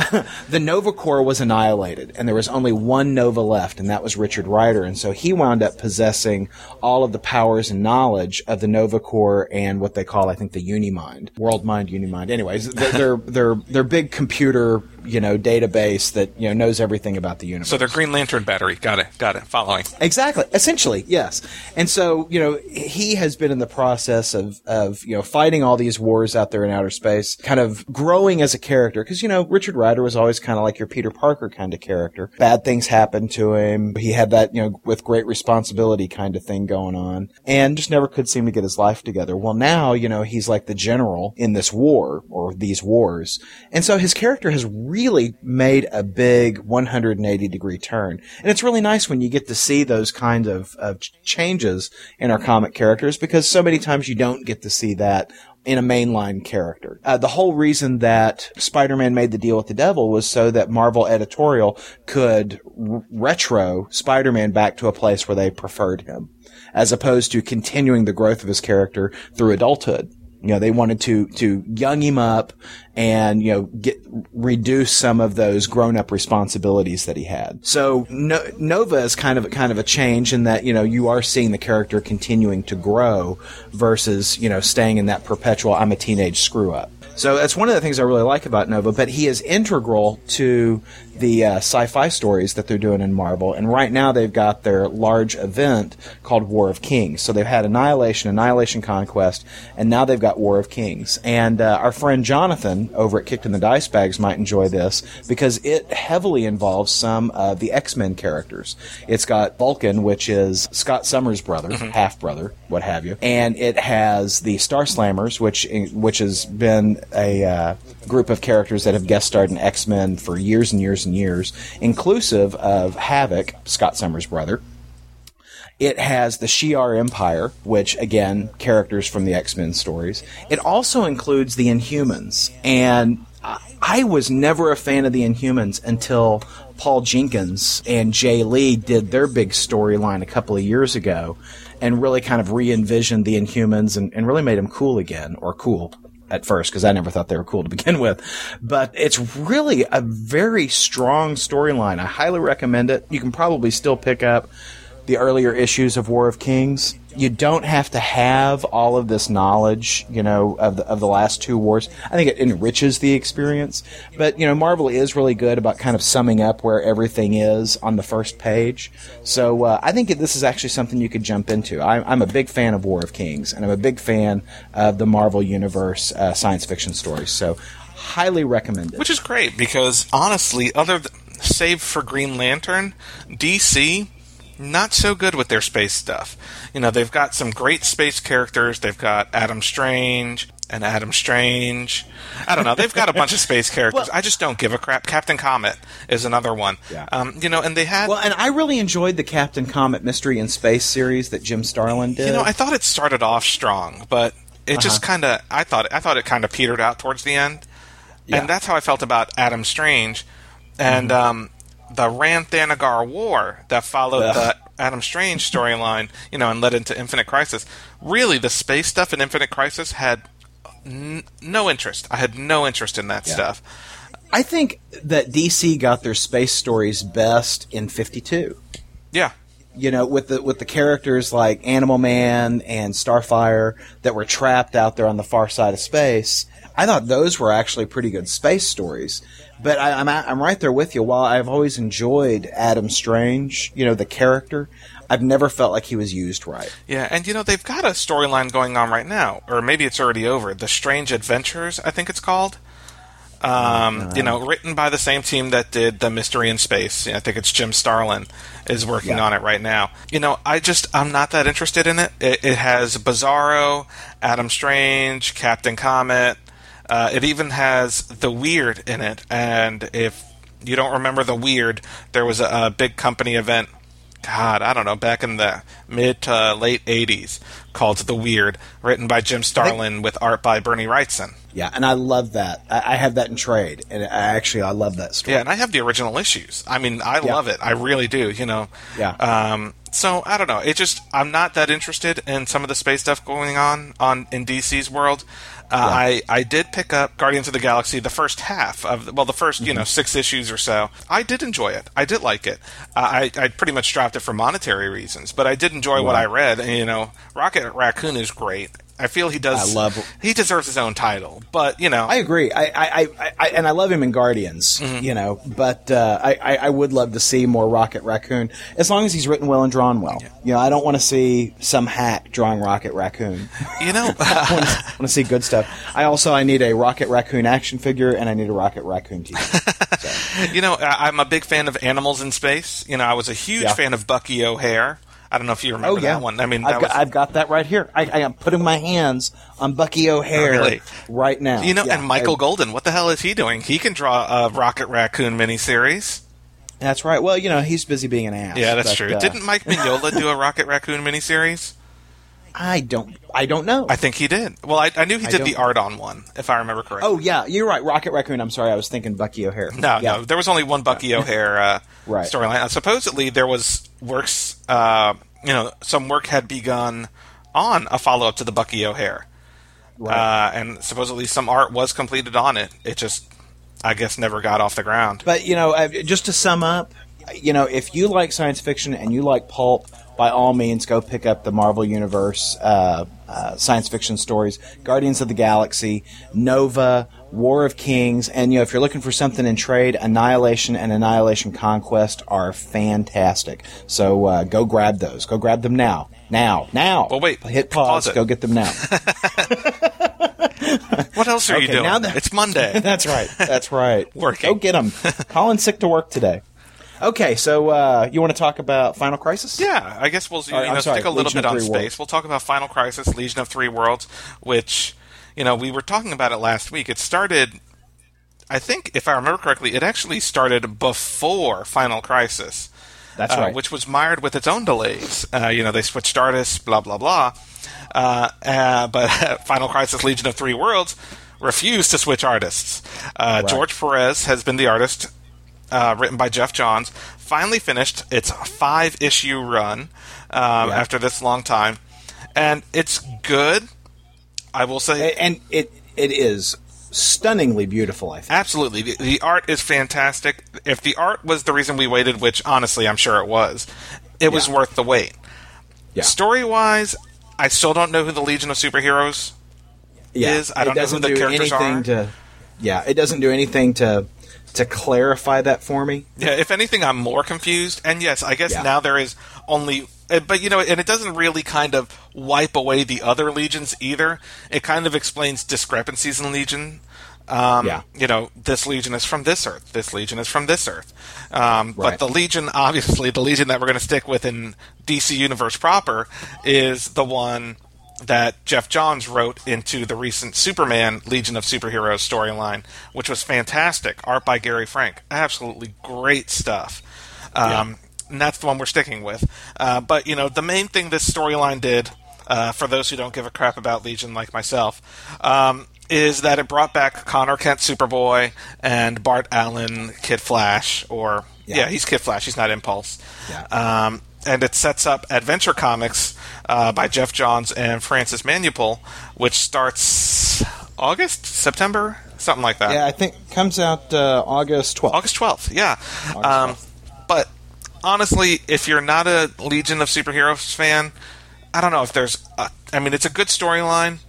the Nova Corps was annihilated, and there was only one Nova left, and that was Richard Rider. And so he wound up possessing all of the powers and knowledge of the Nova Corps and what they call, I think, the Unimind, World Mind, Unimind. Anyways, they're they're they're, they're big computer you know database that you know knows everything about the universe. So they're Green Lantern battery. Got it. Got it. Following. Exactly. Essentially, yes. And so you know he has been in the process of of you know fighting all these wars out there in outer space, kind of growing as a character because you know Richard Rider was always kind of like your Peter Parker kind of character. Bad things happened to him. He had that you know with great responsibility kind of thing going on, and just never could seem to get his life together. Well, now you know he's like the general in this war or these wars, and so his character has really made a big 180 degree turn. And it's really nice when you get to see those kind of, of changes in our comic characters because so many times you don't get to see that in a mainline character. Uh, the whole reason that Spider-Man made the deal with the devil was so that Marvel editorial could r- retro Spider-Man back to a place where they preferred him, as opposed to continuing the growth of his character through adulthood. You know, they wanted to, to young him up and, you know, get, reduce some of those grown up responsibilities that he had. So no, Nova is kind of, kind of a change in that, you know, you are seeing the character continuing to grow versus, you know, staying in that perpetual, I'm a teenage screw up. So that's one of the things I really like about Nova, but he is integral to the uh, sci-fi stories that they're doing in Marvel. And right now they've got their large event called War of Kings. So they've had Annihilation, Annihilation Conquest, and now they've got War of Kings. And uh, our friend Jonathan over at Kicked in the Dice Bags might enjoy this because it heavily involves some of the X-Men characters. It's got Vulcan, which is Scott Summers' brother, half brother, what have you, and it has the Star Slammers, which which has been a uh, group of characters that have guest starred in X Men for years and years and years, inclusive of Havok, Scott Summers' brother. It has the Shi'ar Empire, which again, characters from the X Men stories. It also includes the Inhumans, and I- was never a fan of the Inhumans until Paul Jenkins and Jae Lee did their big storyline a couple of years ago, and really kind of re-envisioned the Inhumans and, and really made them cool again, or cool at first because I never thought they were cool to begin with. But it's really a very strong storyline. I highly recommend it. You can probably still pick up the earlier issues of War of Kings. You don't have to have all of this knowledge, you know, of the, of the last two wars. I think it enriches the experience. But, you know, Marvel is really good about kind of summing up where everything is on the first page. So uh, I think this is actually something you could jump into. I, I'm a big fan of War of Kings, and I'm a big fan of the Marvel Universe uh, science fiction stories. So highly recommend it. Which is great because honestly, other th- save for Green Lantern, DC not so good with their space stuff. You know, they've got some great space characters. They've got Adam Strange and Adam Strange. I don't know. They've got a bunch of space characters. I just don't give a crap. Captain Comet is another one. Yeah. Um, you know, and they had. Well, and I really enjoyed the Captain Comet Mystery in Space series that Jim Starlin did. you know, I thought it started off strong, but it just kind of. I thought. I thought it kind of petered out towards the end, Yeah. and that's how I felt about Adam Strange, and um, the Rann-Thanagar War that followed Ugh. the Adam Strange storyline, you know, and led into Infinite Crisis. Really, the space stuff in Infinite Crisis had n- no interest. I had no interest in that stuff. I think that DC got their space stories best in 52. Yeah, You know, with the with the characters like Animal Man and Starfire that were trapped out there on the far side of space. I thought those were actually pretty good space stories. But I, I'm I'm right there with you. While I've always enjoyed Adam Strange, you know, the character, I've never felt like he was used right. Yeah, and you know they've got a storyline going on right now, or maybe it's already over. The Strange Adventures, I think it's called. Um, you know, written by the same team that did the Mystery in Space. I think it's Jim Starlin is working Yeah. on it right now. You know, I just I'm not that interested in it. It, it has Bizarro, Adam Strange, Captain Comet. Uh, it even has the Weird in it, and if you don't remember the Weird, there was a, a big company event God, I don't know, back in the mid to late 80s called The Weird, written by Jim Starlin with art by Bernie Wrightson. Yeah, and I love that. I, I have that in trade, and I actually I love that story. Yeah, and I have the original issues. I mean, I Yeah. love it. I really do, you know. Yeah. Um, so I don't know. It just I'm not that interested in some of the space stuff going on on in DC's world. Uh, I I did pick up Guardians of the Galaxy the first half of well the 1st you know six issues or so. I did enjoy it. I did like it. Uh, I I pretty much dropped it for monetary reasons, but I did enjoy what I read. And you know, Rocket Raccoon is great. I feel he does. I love- He deserves his own title, but you know, I agree. I, I, I, I and I love him in Guardians, Mm-hmm. you know, but uh, I, I, would love to see more Rocket Raccoon as long as he's written well and drawn well. You know, I don't want to see some hack drawing Rocket Raccoon. you know. I want to see good stuff. I also I need a Rocket Raccoon action figure and I need a Rocket Raccoon t-shirt. You know, I'm a big fan of animals in space. You know, I was a huge Yeah. fan of Bucky O'Hare. I don't know if you remember Oh yeah, that one. I mean, I've got, was, I've got that right here. I, I am putting my hands on Bucky O'Hare Really? right now. you know, Yeah, and Michael I- Golden. What the hell is he doing? He can draw a Rocket Raccoon miniseries. that's right. Well, you know, he's busy being an ass. Yeah, that's but, true. uh, Didn't Mike Mignola do a Rocket Raccoon miniseries? I don't. I don't know. I think he did. Well, I, I knew he I did the art on one, if I remember correctly. Oh yeah, you're right. Rocket Raccoon. I'm sorry, I was thinking Bucky O'Hare. No, yeah. no. There was only one Bucky O'Hare uh, Right. storyline. Supposedly, there was works. Uh, you know, some work had begun on a follow up to the Bucky O'Hare, Right. uh, and supposedly some art was completed on it. It just, I guess, never got off the ground. But you know, uh, just to sum up, you know, if you like science fiction and you like pulp, by all means, go pick up the Marvel Universe uh, uh, science fiction stories: Guardians of the Galaxy, Nova, War of Kings, and you know if you're looking for something in trade, Annihilation and Annihilation Conquest are fantastic. So uh, go grab those. Go grab them now. Now. Now. Well, wait. Hit pause. Pause go get them now. What else are you doing? now that- it's Monday. That's right. That's right. Working. Go get them. Colin's sick to work today. Okay, so uh, you want to talk about Final Crisis? Yeah, I guess we'll you right, know sorry, stick a little Legion bit on space. Worlds. We'll talk about Final Crisis: Legion of Three Worlds, which you know we were talking about it last week. It started, I think, if I remember correctly, it actually started before Final Crisis. That's uh, right. Which was mired with its own delays. Uh, you know, they switched artists, blah blah blah. Uh, uh, but Final Crisis: Legion of Three Worlds refused to switch artists. Uh, George Perez has been the artist, uh, written by Geoff Johns. Finally finished its five issue run um, Yeah. after this long time, and it's good. I will say, and it it is stunningly beautiful. I think. Absolutely. The, the art is fantastic. If the art was the reason we waited, which honestly I'm sure it was, it was worth the wait. Yeah. Story wise, I still don't know who the Legion of Superheroes yeah. is. I don't know who the do characters anything are. to. Yeah, it doesn't do anything to to clarify that for me. Yeah, if anything, I'm more confused. And yes, I guess Yeah. now there is only. uh, But you know, and it doesn't really kind of wipe away the other legions either. It kind of explains discrepancies in Legion. Um, Yeah. You know, this legion is from this Earth. This legion is from this Earth. Um, Right. But the legion, obviously, the legion that we're going to stick with in DC Universe proper is the one that Geoff Johns wrote into the recent Superman Legion of Superheroes storyline, which was fantastic. Art by Gary Frank. Absolutely great stuff. Um, And that's the one we're sticking with. Uh, but, you know, the main thing this storyline did, uh, for those who don't give a crap about Legion like myself, um, is that it brought back Connor Kent Superboy and Bart Allen Kid Flash, or, yeah, Yeah. he's Kid Flash, he's not Impulse. Yeah. Um, and it sets up Adventure Comics uh, by Geoff Johns and Francis Manapul, which starts August, September, something like that. Yeah, I think comes out uh, August twelfth. August 12th, yeah. Um, but honestly, if you're not a Legion of Superheroes fan, I don't know if there's. A, I mean, it's a good storyline.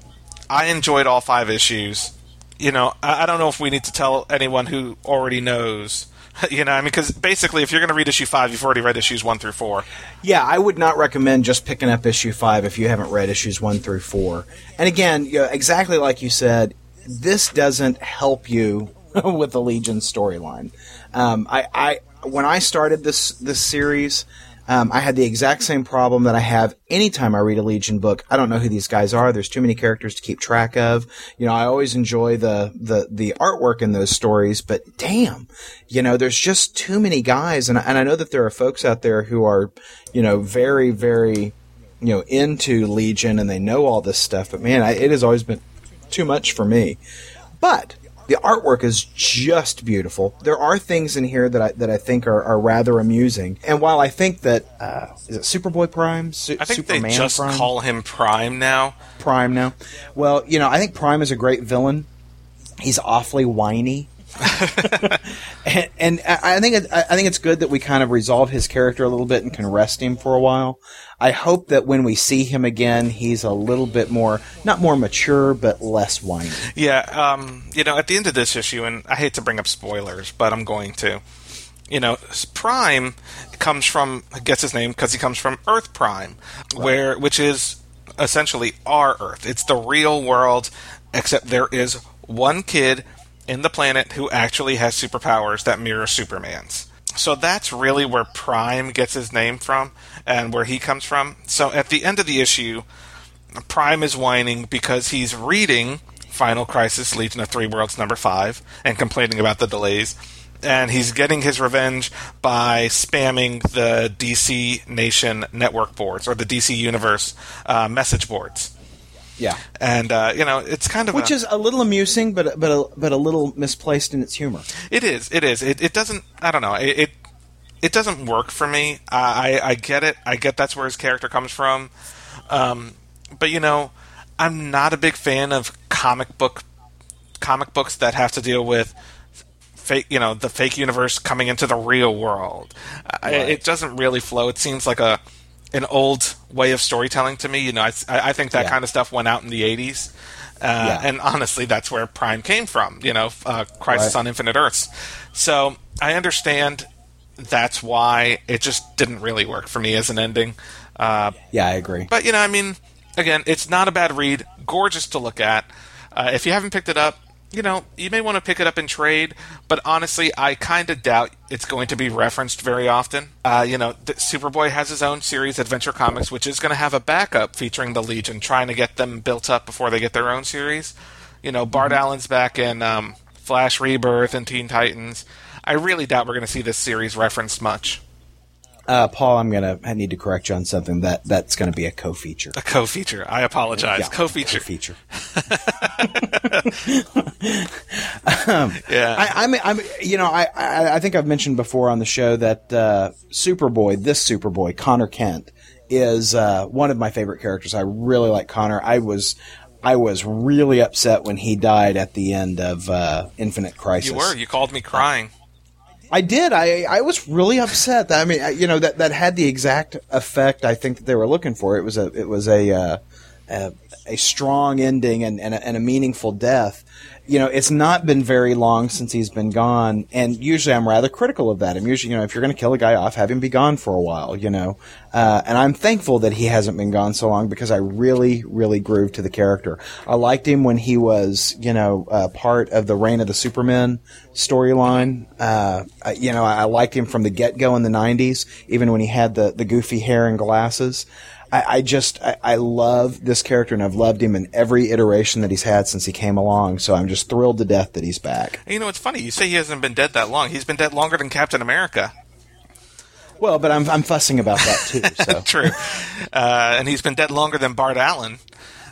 I enjoyed all five issues. You know, I, I don't know if we need to tell anyone who already knows. You know, I mean, because basically, if you're going to read issue five, you've already read issues one through four. Yeah, I would not recommend just picking up issue five if you haven't read issues one through four. And again, you know, exactly like you said, this doesn't help you with the Legion storyline. Um, I, I when I started this this series, um, I had the exact same problem that I have anytime I read a Legion book. I don't know who these guys are. There's too many characters to keep track of. You know, I always enjoy the the the artwork in those stories, but damn, you know, there's just too many guys, and I- and I know that there are folks out there who are, you know, very very, you know, into Legion and they know all this stuff. But man, I, it has always been too much for me. But the artwork is just beautiful. There are things in here that I that I think are, are rather amusing. And while I think that uh, is it Superboy Prime, Su- I think Superman they just Prime? call him Prime now. Prime now. Well, you know, I think Prime is a great villain. He's awfully whiny. and, and I think it, I think it's good that we kind of resolve his character a little bit and can rest him for a while. I hope that when we see him again, he's a little bit more not more mature, but less whiny. Yeah, um, you know, at the end of this issue, and I hate to bring up spoilers, but I'm going to. You know, Prime comes from gets his name because he comes from Earth Prime, where which is essentially our Earth. It's the real world, except there is one kid in the planet who actually has superpowers that mirror Superman's. So that's really where Prime gets his name from and where he comes from. So at the end of the issue, Prime is whining because he's reading Final Crisis Legion of Three Worlds number five and complaining about the delays. And he's getting his revenge by spamming the DC Nation network boards or the DC Universe uh, message boards. Yeah. And uh, you know, it's kind of Which a, is a little amusing, but but a, but a little misplaced in its humor. It is. It is. It, it doesn't. I don't know. It, it it doesn't work for me. I, I I get it. I get that's where his character comes from. Um, but you know, I'm not a big fan of comic book comic books that have to deal with fake. You know, the fake universe coming into the real world. I, it doesn't really flow. It seems like a an old way of storytelling to me. You know, I, I think that Yeah. kind of stuff went out in the '80s. Uh, Yeah. And honestly, that's where Prime came from, you know, uh, Crisis Right. on Infinite Earths. So I understand that's why it just didn't really work for me as an ending. Uh, Yeah, I agree. but, you know, I mean, again, it's not a bad read, gorgeous to look at. Uh, if you haven't picked it up, you know, you may want to pick it up in trade, but honestly, I kind of doubt it's going to be referenced very often. Uh, you know, th- Superboy has his own series, Adventure Comics, which is going to have a backup featuring the Legion, trying to get them built up before they get their own series. You know, Bart Allen's back in um, Flash Rebirth and Teen Titans. I really doubt we're going to see this series referenced much. Uh, Paul, I'm gonna I need to correct you on something that that's going to be a co-feature. A co-feature. I apologize. Yeah, co-feature. Co-feature. Yeah. I, I'm, I'm, you know, I, I, I think I've mentioned before on the show that uh, Superboy, this Superboy, Connor Kent, is uh, one of my favorite characters. I really like Connor. I was, I was really upset when he died at the end of uh, Infinite Crisis. you were. You called me crying. I did. I I was really upset. That, I mean, I- you know that that had the exact effect I think that they were looking for. It was a it was a uh, a, a strong ending and and a, and a meaningful death. You know, it's not been very long since he's been gone, and usually I'm rather critical of that. I'm usually, you know, if you're going to kill a guy off, have him be gone for a while. You know, uh, and I'm thankful that he hasn't been gone so long because I really, really grooved to the character. I liked him when he was, you know, uh, part of the Reign of the Supermen storyline. Uh, you know, I, liked him from the get go in the '90s, even when he had the the goofy hair and glasses. I, I just I, I love this character, and I've loved him in every iteration that he's had since he came along. So I'm just thrilled to death that he's back. You know, it's funny. You say he hasn't been dead that long. He's been dead longer than Captain America. Well, but I'm I'm fussing about that too. So True. Uh, and he's been dead longer than Bart Allen.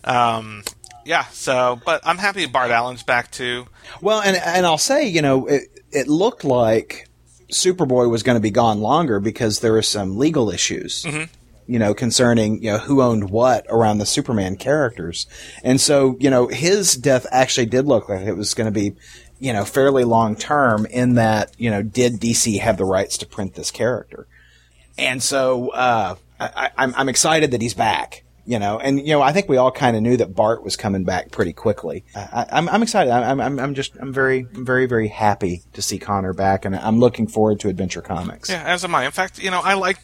Um, yeah, so, but I'm happy Bart Allen's back too. Well, and and I'll say, you know, it it looked like Superboy was going to be gone longer because there were some legal issues. You know, concerning you know who owned what around the Superman characters, and so you know his death actually did look like it was going to be, you know, fairly long term. In that, you know, did DC have the rights to print this character? And so uh, I, I'm I'm excited that he's back. You know, and you know, I think we all kind of knew that Bart was coming back pretty quickly. I, I, I'm I'm excited. I'm I'm I'm just I'm very very very happy to see Connor back, and I'm looking forward to Adventure Comics. Yeah, as am I. In fact, you know, I like,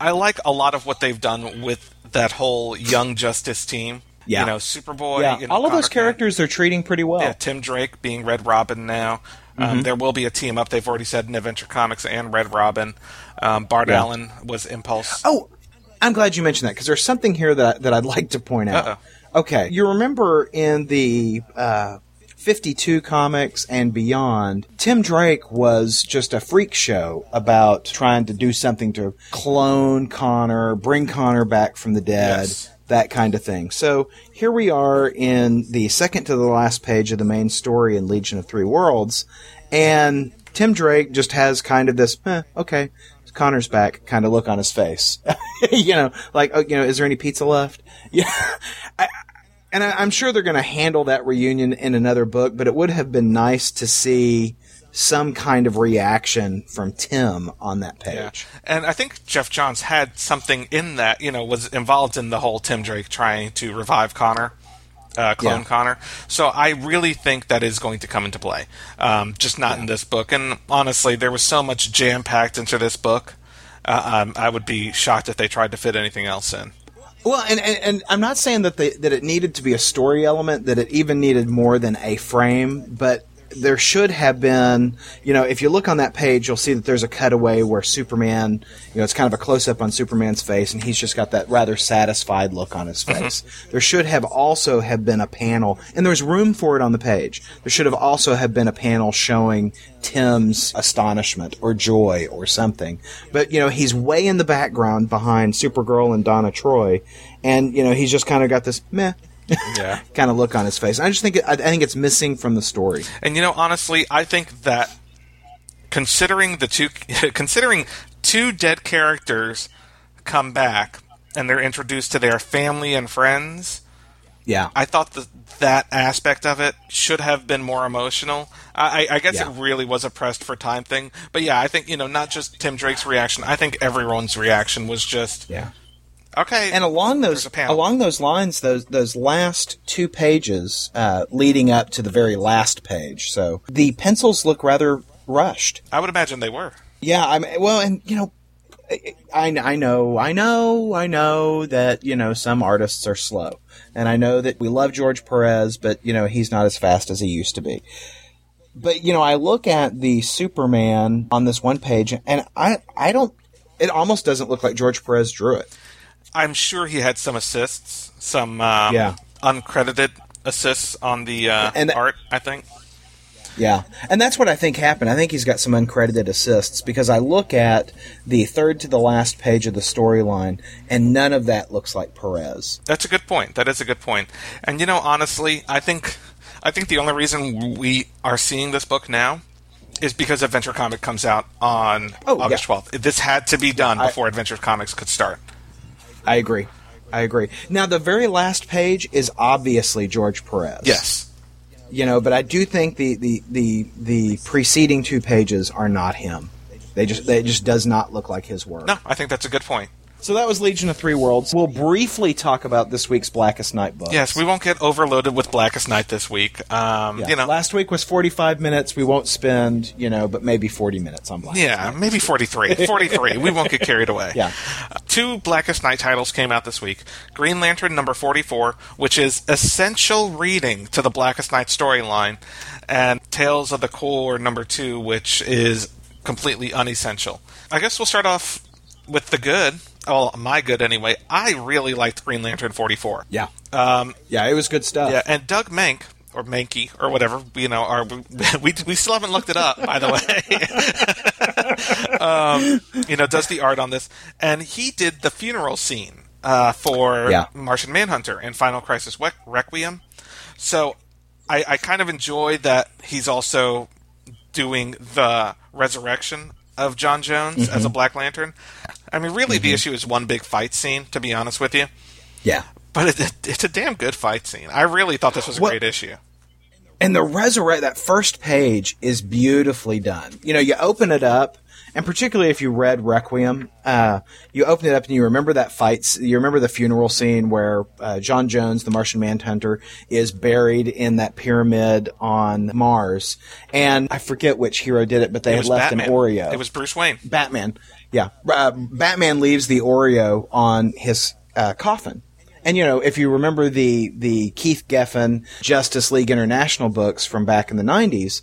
I like a lot of what they've done with that whole Young Justice team. Yeah. You know, Superboy. Yeah, you know, all of those Connor Kent. characters they're treating pretty well. Yeah, Tim Drake being Red Robin now. Um, Mm-hmm. There will be a team up. They've already said in Adventure Comics and Red Robin. Um, Bart Yeah. Allen was Impulse. Oh, I'm glad you mentioned that because there's something here that that I'd like to point out. Uh-oh. Okay, you remember in the uh, 52 comics and beyond, Tim Drake was just a freak show about trying to do something to clone Connor, bring Connor back from the dead. Yes. That kind of thing. So here we are in the second to the last page of the main story in Legion of Three Worlds, and Tim Drake just has kind of this, eh, okay, Connor's back kind of look on his face. you know, like, oh, you know, is there any pizza left? Yeah. I, and I, I'm sure they're going to handle that reunion in another book, but it would have been nice to see some kind of reaction from Tim on that Yeah. page. And I think Geoff Johns had something in that, you know, was involved in the whole Tim Drake trying to revive Connor, uh, clone Yeah. Connor. So I really think that is going to come into play. Um, just not in this book. And honestly, there was so much jam packed into this book. Uh, um, I would be shocked if they tried to fit anything else in. Well, and, and, and I'm not saying that they, that it needed to be a story element, that it even needed more than a frame, but there should have been, you know, if you look on that page, you'll see that there's a cutaway where Superman, you know, it's kind of a close up on Superman's face, and he's just got that rather satisfied look on his mm-hmm. face. There should have also have been a panel, and there's room for it on the page. There should have also have been a panel showing Tim's astonishment or joy or something. But you know, he's way in the background behind Supergirl and Donna Troy, and you know, he's just kind of got this meh. Yeah. kind of look on his face. I just think it, I, think it's missing from the story. And you know, honestly, I think that considering the two, considering two dead characters come back and they're introduced to their family and friends, Yeah, I thought that that aspect of it should have been more emotional. I, I I guess Yeah. it really was a pressed for time thing, but yeah, I think you know not just Tim Drake's reaction. I think everyone's reaction was just yeah. Okay. And along those along those lines, those those last two pages uh, leading up to the very last page, so the pencils look rather rushed. I would imagine they were. Yeah, I'm well, and you know, I, I know, I know, I know that you know some artists are slow, and I know that we love George Perez, but you know he's not as fast as he used to be. But you know, I look at the Superman on this one page, and I I don't. It almost doesn't look like George Perez drew it. I'm sure he had some assists, some um, Yeah. uncredited assists on the uh, And- art. I think. Yeah, and that's what I think happened. I think he's got some uncredited assists because I look at the third to the last page of the storyline, and none of that looks like Perez. That's a good point. That is a good point. And you know, honestly, I think I think the only reason we are seeing this book now is because Adventure Comic comes out on Oh, August yeah. twelfth. This had to be done I- before Adventure Comics could start. I agree. I agree. Now, the very last page is obviously George Perez. Yes. You know, but I do think the, the, the, the preceding two pages are not him. They just they just does not look like his work. No, I think that's a good point. So that was Legion of Three Worlds. We'll briefly talk about this week's Blackest Night book. Yes, we won't get overloaded with Blackest Night this week. Um, Yeah. You know, last week was 45 minutes. We won't spend, you know, but maybe 40 minutes on Black. Yeah, maybe 43. 43. we won't get carried away. Yeah. Uh, two Blackest Night titles came out this week Green Lantern number 44, which is essential reading to the Blackest Night storyline, and Tales of the Corps number 2, which is completely unessential. I guess we'll start off with the good. Well, my good anyway. I really liked Green Lantern 44. Yeah. Um, Yeah, it was good stuff. yeah, and Doug Mank or Mankey or whatever, you know, our, we we still haven't looked it up, by the way. um, you know, does the art on this, and he did the funeral scene uh, for Yeah. Martian Manhunter in Final Crisis Requ- Requiem. So, I, I kind of enjoyed that he's also doing the resurrection of John Jones as a mm-hmm. Black Lantern. I mean, really, mm-hmm. the issue is one big fight scene, to be honest with you. Yeah. But it, it's a damn good fight scene. I really thought this was a Well- great issue. And the resurrect that first page is beautifully done. You know, you open it up, and particularly if you read Requiem, uh, you open it up and you remember that fight. You remember the funeral scene where uh, John Jones, the Martian Manhunter, is buried in that pyramid on Mars. And I forget which hero did it, but they It had left Batman. an Oreo. It was Bruce Wayne. Batman. Yeah, uh, Batman leaves the Oreo on his uh, coffin. And you know, if you remember the the Keith Giffen Justice League International books from back in the '90s,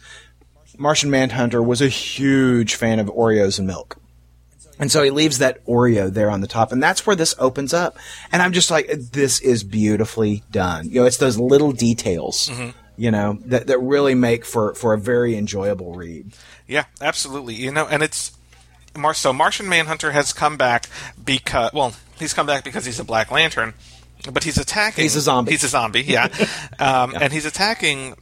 Martian Manhunter was a huge fan of Oreos and milk. And so he leaves that Oreo there on the top, and that's where this opens up. And I'm just like, this is beautifully done. You know, it's those little details, you know, that, that really make for, for a very enjoyable read. Yeah, absolutely. You know, and it's Mar- so Martian Manhunter has come back because well, he's come back because he's a Black Lantern, but he's attacking. He's a zombie. He's a zombie. Yeah, um, and he's attacking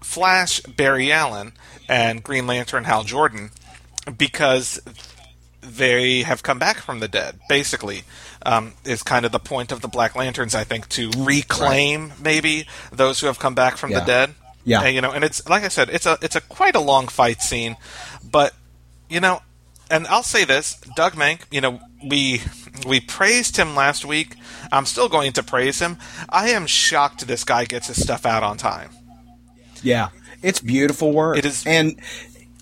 Flash, Barry Allen, and Green Lantern Hal Jordan because they have come back from the dead. Basically, um, is kind of the point of the Black Lanterns, I think, to reclaim maybe those who have come back from Yeah. the dead. Yeah. And, you know, and it's like I said, it's a it's a quite a long fight scene, but you know, and I'll say this, Doug Mank, you know, we we praised him last week. I'm still going to praise him. I am shocked this guy gets his stuff out on time. Yeah, it's beautiful work. It is- and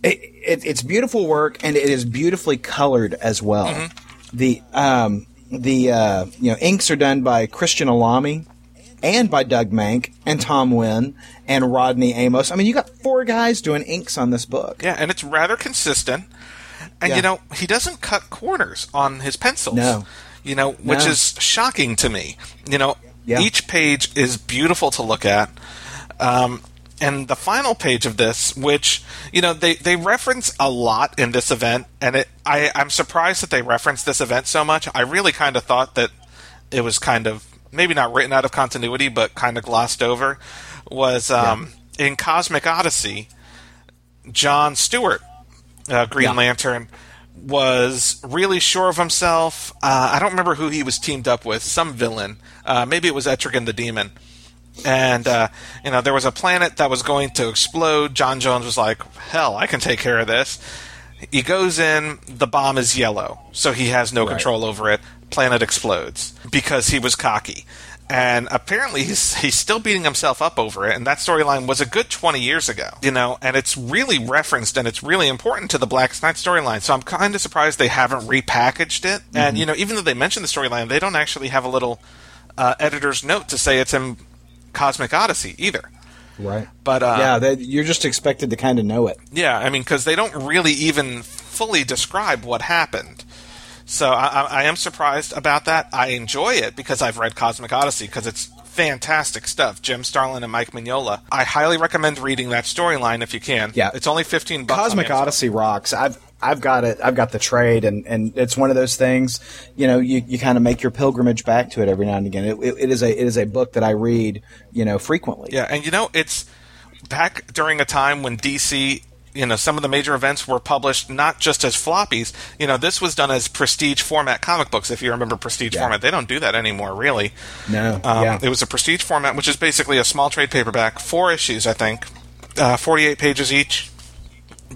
it, it, it's beautiful work, and it is beautifully colored as well. Mm-hmm. The um, the uh, you know inks are done by Christian Alamy and by Doug Mank and Tom Nguyen and Rodney Ramos. I mean, you got four guys doing inks on this book. Yeah, and it's rather consistent. And Yeah. you know, he doesn't cut corners on his pencils. No. You know, which No. is shocking to me. You know, Yeah. each page is beautiful to look at. Um, and the final page of this, which you know they, they reference a lot in this event, and it I I'm surprised that they reference this event so much. I really kind of thought that it was kind of maybe not written out of continuity, but kind of glossed over. Was um, in Cosmic Odyssey, John Stewart, uh, Green Yeah. Lantern, was really sure of himself. Uh, I don't remember who he was teamed up with, some villain. Uh, maybe it was Etrigan the Demon. And, uh, you know, there was a planet that was going to explode. John Jones was like, hell, I can take care of this. He goes in, the bomb is yellow, so he has no Right. control over it. Planet explodes because he was cocky. And apparently he's he's still beating himself up over it, and that storyline was a good twenty years ago, you know, and it's really referenced and it's really important to the Black Knight storyline. So I'm kind of surprised they haven't repackaged it. And you know, even though they mention the storyline, they don't actually have a little uh, editor's note to say it's in Cosmic Odyssey either. Right. But uh, yeah, that, you're just expected to kind of know it. yeah, I mean, because they don't really even fully describe what happened. So I, I, I am surprised about that. I enjoy it because I've read Cosmic Odyssey because it's fantastic stuff. Jim Starlin and Mike Mignola. I highly recommend reading that storyline if you can. Yeah. it's only fifteen bucks. Cosmic. Odyssey rocks. I've I've got it. I've got the trade, and, and it's one of those things. You know, you, you kind of make your pilgrimage back to it every now and again. It, it, it is a it is a book that I read. You know, frequently. Yeah, and you know, it's back during a time when DC, you know, some of the major events were published not just as floppies. You know, this was done as prestige format comic books. If you remember prestige Yeah. format, they don't do that anymore, really. No. Um, yeah. It was a prestige format, which is basically a small trade paperback, four issues, I think, uh, 48 pages each.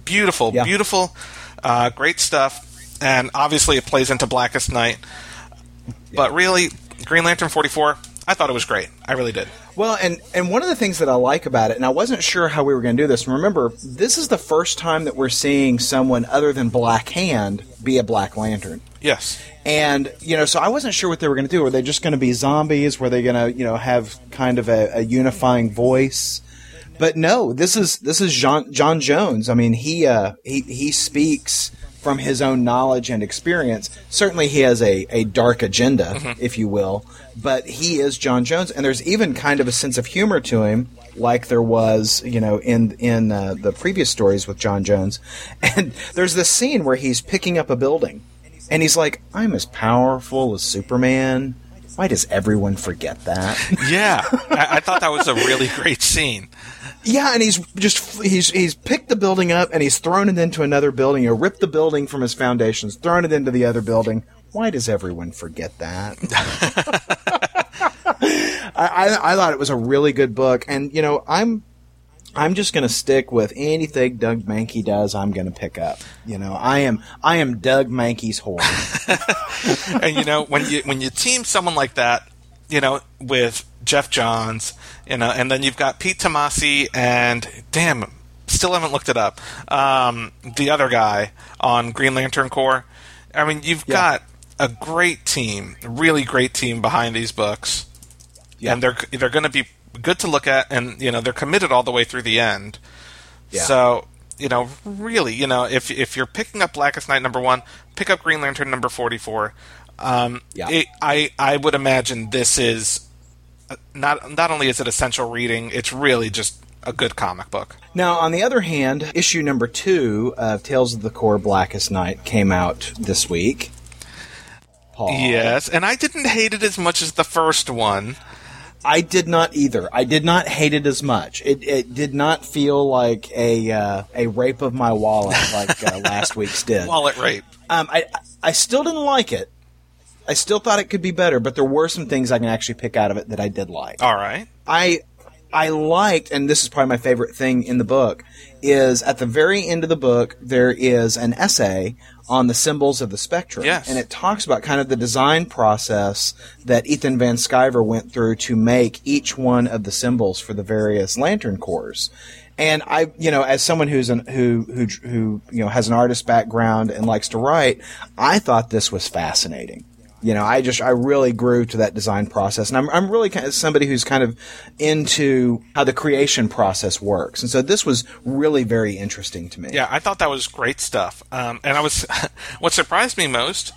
Beautiful, Yeah. beautiful, uh, great stuff. And obviously, it plays into Blackest Night. But really, Green Lantern 44, I thought it was great. I really did. Well, and and one of the things that I like about it, and I wasn't sure how we were going to do this. Remember, this is the first time that we're seeing someone other than Black Hand be a Black Lantern. Yes. And you know, so I wasn't sure what they were going to do. Were they just going to be zombies? Were they going to, you know, have kind of a, a unifying voice? But no, this is this is John J'onn J'onzz. I mean, he uh, he he speaks from his own knowledge and experience. Certainly, he has a, a dark agenda, if you will, but he is J'onn J'onzz, and there's even kind of a sense of humor to him, like there was, you know, in in uh, the previous stories with J'onn J'onzz. And there's this scene where he's picking up a building, and he's like, "I'm as powerful as Superman." Why does everyone forget that? Yeah, I, I thought that was a really great scene. Yeah, and he's just he's he's picked the building up and he's thrown it into another building. Or ripped the building from his foundations, thrown it into the other building. Why does everyone forget that? I, I I thought it was a really good book, and you know I'm I'm just going to stick with anything Doug Mahnke does. I'm going to pick up. You know, I am I am Doug Mahnke's whore. and you know when you when you team someone like that, you know with Geoff Johns, you know, and then you've got Pete Tomasi and damn, still haven't looked it up. Um, the other guy on Green Lantern Corps. I mean, you've Yeah. got a great team, a really great team behind these books, Yeah. and they're they're going to be good to look at, and you know they're committed all the way through the end. Yeah. So you know, really, you know, if if you're picking up Blackest Night number one, pick up Green Lantern number forty four. Um, Yeah. it, I I would imagine this is uh, not not only is it essential reading, it's really just a good comic book. Now, on the other hand, issue number two of Tales of the Corps Blackest Night came out this week. Paul. Yes, and I didn't hate it as much as the first one. I did not either. I did not hate it as much. It, it did not feel like a uh, a rape of my wallet like uh, last week's did. Wallet rape. Um, I I still didn't like it. I still thought it could be better, but there were some things I can actually pick out of it that I did like. All right. I I liked, and this is probably my favorite thing in the book, is at the very end of the book there is an essay on the symbols of the spectrum, Yes. and it talks about kind of the design process that Ethan Van Sciver went through to make each one of the symbols for the various lantern corps. And I, you know, as someone who's an who who who you know has an artist background and likes to write, I thought this was fascinating you know, I just I really grew to that design process, and I'm I'm really kind of somebody who's kind of into how the creation process works, and so this was really very interesting to me. Yeah, I thought that was great stuff. Um, and I was, what surprised me most,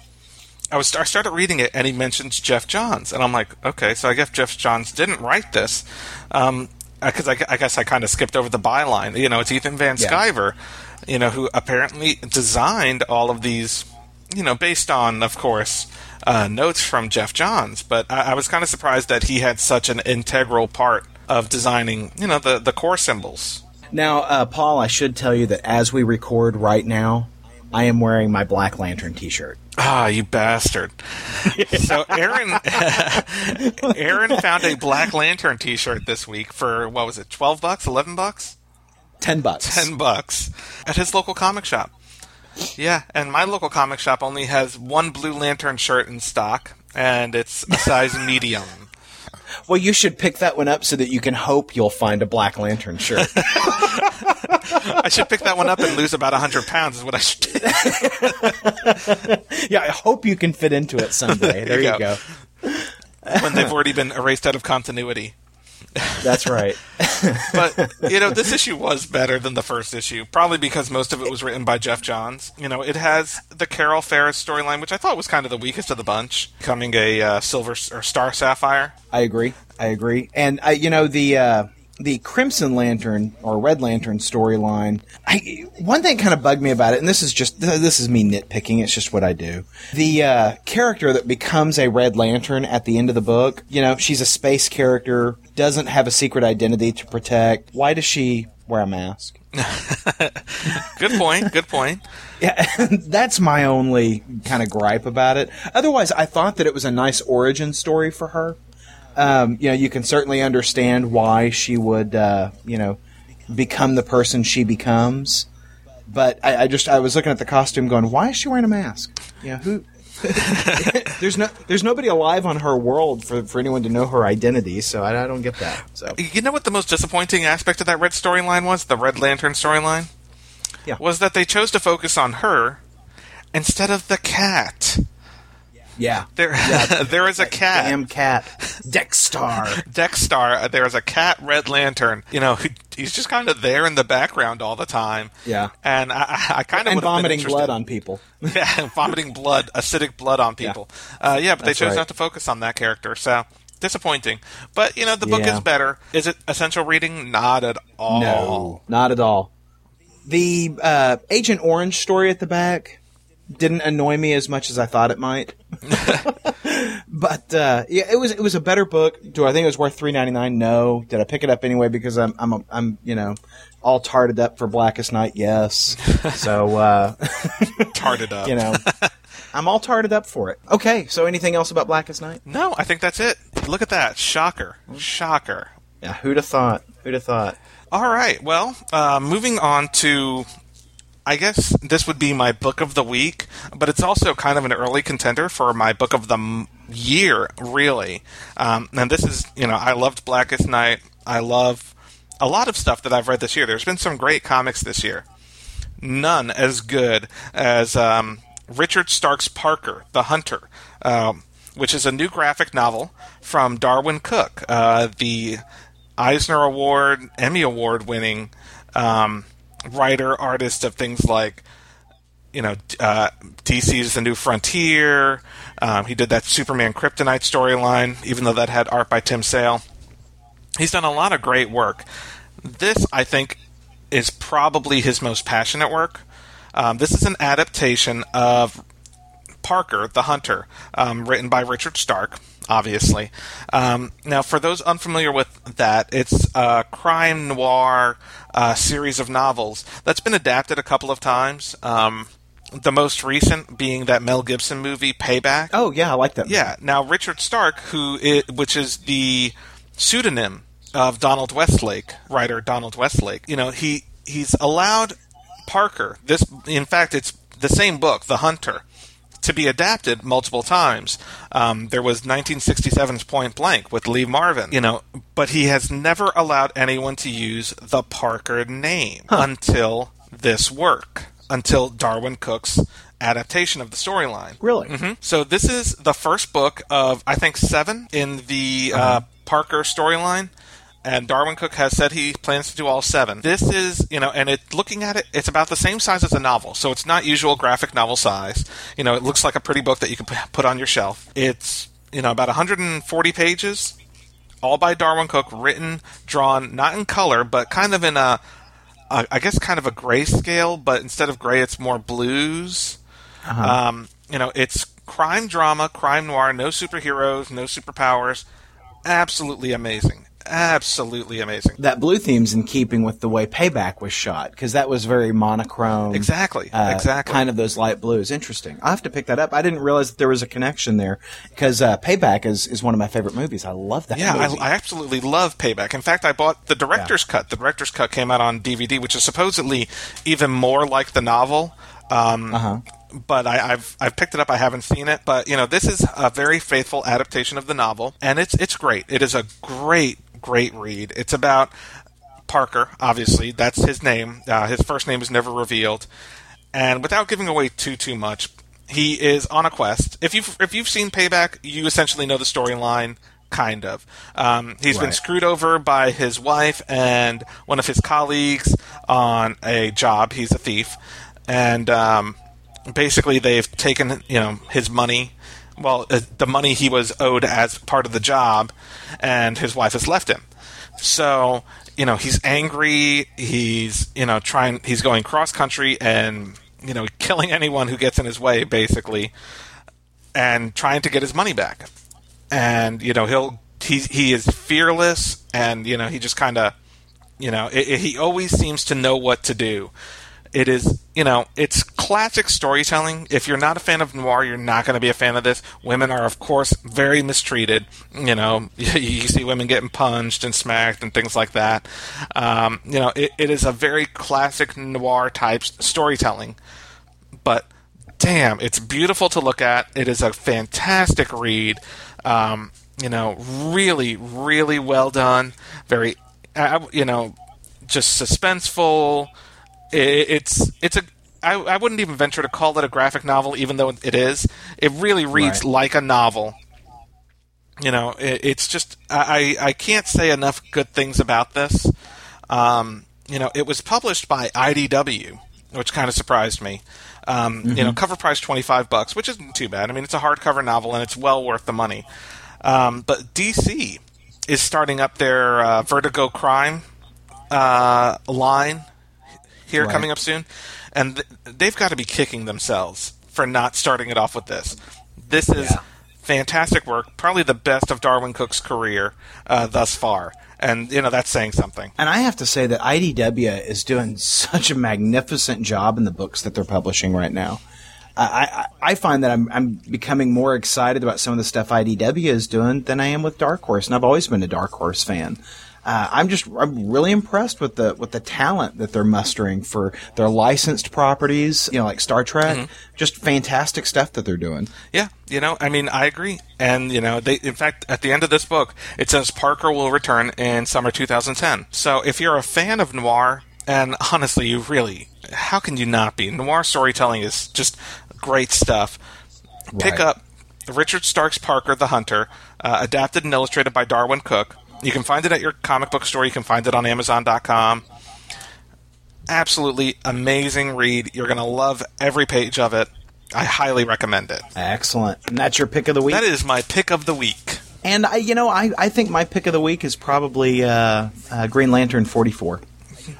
I was I started reading it and he mentions Geoff Johns, and I'm like, okay, so I guess Geoff Johns didn't write this, because I, I guess I kind of skipped over the byline. You know, it's Ethan Van Yeah. Sciver, you know, who apparently designed all of these, you know, based on, of course. Uh, notes from Geoff Johns, but I, I was kind of surprised that he had such an integral part of designing, you know, the the Corps symbols. Now, uh, Paul, I should tell you that as we record right now, I am wearing my Black Lantern T-shirt. Ah, you bastard! so Aaron, Aaron found a Black Lantern T-shirt this week for what was it, twelve bucks, eleven bucks, Ten bucks. ten bucks at his local comic shop. Yeah, and my local comic shop only has one Blue Lantern shirt in stock, and it's a size medium. Well, you should pick that one up so that you can hope you'll find a Black Lantern shirt. I should pick that one up and lose about 100 pounds, is what I should do. yeah, I hope you can fit into it someday. There, you you go. go. when they've already been erased out of continuity. That's right. but you know, this issue was better than the first issue, probably because most of it was written by Geoff Johns. You know, it has the Carol Ferris storyline, which I thought was kind of the weakest of the bunch, coming a uh, silver or star sapphire. I agree. I agree. And I, you know, the uh, the Crimson Lantern or Red Lantern storyline. I one thing kind of bugged me about it, and this is just this is me nitpicking. It's just what I do. The uh, character that becomes a Red Lantern at the end of the book, you know, she's a space character, doesn't have a secret identity to protect. Why does she wear a mask? good point. Good point. Yeah, that's my only kind of gripe about it. Otherwise, I thought that it was a nice origin story for her um, you know, you can certainly understand why she would, uh, you know, become the person she becomes. But I, I, just I was looking at the costume, going, why is she wearing a mask? You know, who? there's no there's nobody alive on her world for, for anyone to know her identity, so I, I don't get that. So you know what the most disappointing aspect of that red storyline was? The Red Lantern storyline. Yeah. Was that they chose to focus on her instead of the cat. Yeah. There, yeah. there is a cat. Damn cat. Dex-Starr. Dex-Starr. Uh, there is a cat Red Lantern. You know, he's just kind of there in the background all the time. Yeah. And I, I kind of and vomiting blood on people. yeah, vomiting blood, acidic blood on people. Yeah, uh, yeah but That's they chose right. not to focus on that character. So disappointing. But you know, the book yeah. is better. Is it essential reading? Not at all. No, not at all. The uh, Agent Orange story at the back didn't annoy me as much as I thought it might. but uh, yeah, it was it was a better book. Do I think it was worth three ninety nine? No. Did I pick it up anyway because I'm I'm a, I'm you know all tarted up for Blackest Night? Yes. so uh, tarted up. You know. I'm all tarted up for it. Okay, so anything else about Blackest Night? No, I think that's it. Look at that. Shocker. Shocker. Yeah, who'd have thought? Who'd have thought? All right. Well, uh, moving on to I guess this would be my book of the week, but it's also kind of an early contender for my book of the year, really. Um, and this is, you know, I loved Blackest Night. I love a lot of stuff that I've read this year. There's been some great comics this year. None as good as um, Richard Stark's Parker, The Hunter, um, which is a new graphic novel from Darwyn Cooke, uh, the Eisner Award, Emmy Award winning. Um, writer artist of things like you know uh, DC's The New Frontier. Um, he did that Superman Kryptonite storyline, even though that had art by Tim Sale. He's done a lot of great work. This, I think, is probably his most passionate work. Um, this is an adaptation of Parker, the Hunter, um, written by Richard Stark, obviously. Um, now, for those unfamiliar with that, it's a crime noir uh, series of novels that's been adapted a couple of times. Um, the most recent being that Mel Gibson movie Payback. Oh yeah, I like that. Movie. Yeah. Now Richard Stark, who is, which is the pseudonym of Donald Westlake, writer Donald Westlake. You know, he he's allowed Parker. This, in fact, it's the same book, The Hunter to be adapted multiple times. Um, there was 1967's Point Blank with Lee Marvin, you know, but he has never allowed anyone to use the Parker name huh. until this work, until Darwyn Cooke's adaptation of the storyline. Really? Mm-hmm. So this is the first book of I think seven in the uh-huh. uh, Parker storyline and Darwyn Cooke has said he plans to do all seven. This is, you know, and it looking at it, it's about the same size as a novel, so it's not usual graphic novel size. You know, it looks like a pretty book that you can put on your shelf. It's, you know, about 140 pages, all by Darwyn Cooke, written, drawn, not in color, but kind of in a, a I guess, kind of a grayscale, but instead of gray, it's more blues. Uh-huh. Um, you know, it's crime drama, crime noir, no superheroes, no superpowers. Absolutely amazing absolutely amazing. That blue theme's in keeping with the way Payback was shot because that was very monochrome. Exactly, uh, exactly. Kind of those light blues. Interesting. I have to pick that up. I didn't realize that there was a connection there because uh, Payback is, is one of my favorite movies. I love that. Yeah, movie. I, I absolutely love Payback. In fact, I bought the director's cut. The director's cut came out on DVD, which is supposedly even more like the novel. Um, Uh-huh. But I, I've I've picked it up. I haven't seen it, but you know this is a very faithful adaptation of the novel, and it's it's great. It is a great great read. It's about Parker, obviously that's his name. Uh, his first name is never revealed, and without giving away too too much, he is on a quest. If you've if you've seen Payback, you essentially know the storyline. Kind of. Um, he's been screwed over by his wife and one of his colleagues on a job. He's a thief, and um, basically they've taken you know his money. Well, uh, the money he was owed as part of the job, and his wife has left him. So you know he's angry. He's you know trying. He's going cross country and you know killing anyone who gets in his way, basically, and trying to get his money back. And you know he'll he he is fearless, and you know he just kind of you know it, it- he always seems to know what to do. It is you know it's classic storytelling. If you're not a fan of noir, you're not going to be a fan of this. Women are of course very mistreated. You know you see women getting punched and smacked and things like that. Um, you know it, it is a very classic noir type storytelling but damn, it's beautiful to look at. It is a fantastic read. Um, you know, really, really well done. Very, uh, you know, just suspenseful. It's it's a. I, I wouldn't even venture to call it a graphic novel, even though it is. It really reads Right. like a novel. You know, it, it's just I, I can't say enough good things about this. Um, you know, it was published by IDW, which kind of surprised me. Um, You know, cover price twenty five bucks, which isn't too bad. I mean, it's a hardcover novel and it's well worth the money. Um, but DC is starting up their uh, Vertigo Crime uh, line here Right. coming up soon, and th- they've got to be kicking themselves for not starting it off with this. This is Yeah. fantastic work, probably the best of Darwyn Cooke's career uh, thus far, and you know that's saying something. And I have to say that IDW is doing such a magnificent job in the books that they're publishing right now. I, I, I find that I'm, I'm becoming more excited about some of the stuff IDW is doing than I am with Dark Horse, and I've always been a Dark Horse fan. Uh, I'm just I'm really impressed with the with the talent that they're mustering for their licensed properties, you know, like Star Trek. Just fantastic stuff that they're doing. Yeah, you know, I mean, I agree. And, you know, they, in fact, at the end of this book, it says Parker will return in summer 2010. So if you're a fan of noir, and honestly, you really, how can you not be? Noir storytelling is just great stuff. Pick up Richard Stark's Parker the Hunter, uh, adapted and illustrated by Darwyn Cooke. You can find it at your comic book store. You can find it on Amazon.com. Absolutely amazing read. You're going to love every page of it. I highly recommend it. Excellent. And that's your pick of the week. That is my pick of the week. And I, you know, I, I think my pick of the week is probably uh, uh, Green Lantern forty four.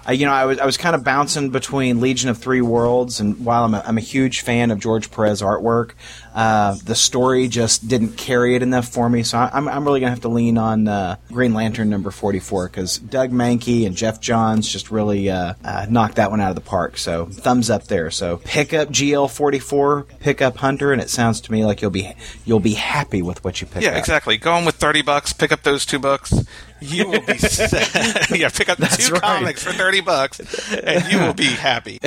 I, you know, I was I was kind of bouncing between Legion of Three Worlds, and while I'm a, I'm a huge fan of George Perez artwork, uh, the story just didn't carry it enough for me. So I, I'm I'm really gonna have to lean on uh, Green Lantern number forty four because Doug Mahnke and Geoff Johns just really uh, uh, knocked that one out of the park. So thumbs up there. So pick up GL forty four, pick up Hunter, and it sounds to me like you'll be you'll be happy with what you pick Yeah, up. exactly. Go in with thirty bucks. Pick up those two books. You will be set. yeah. Pick up That's two right. comics for thirty bucks, and you will be happy.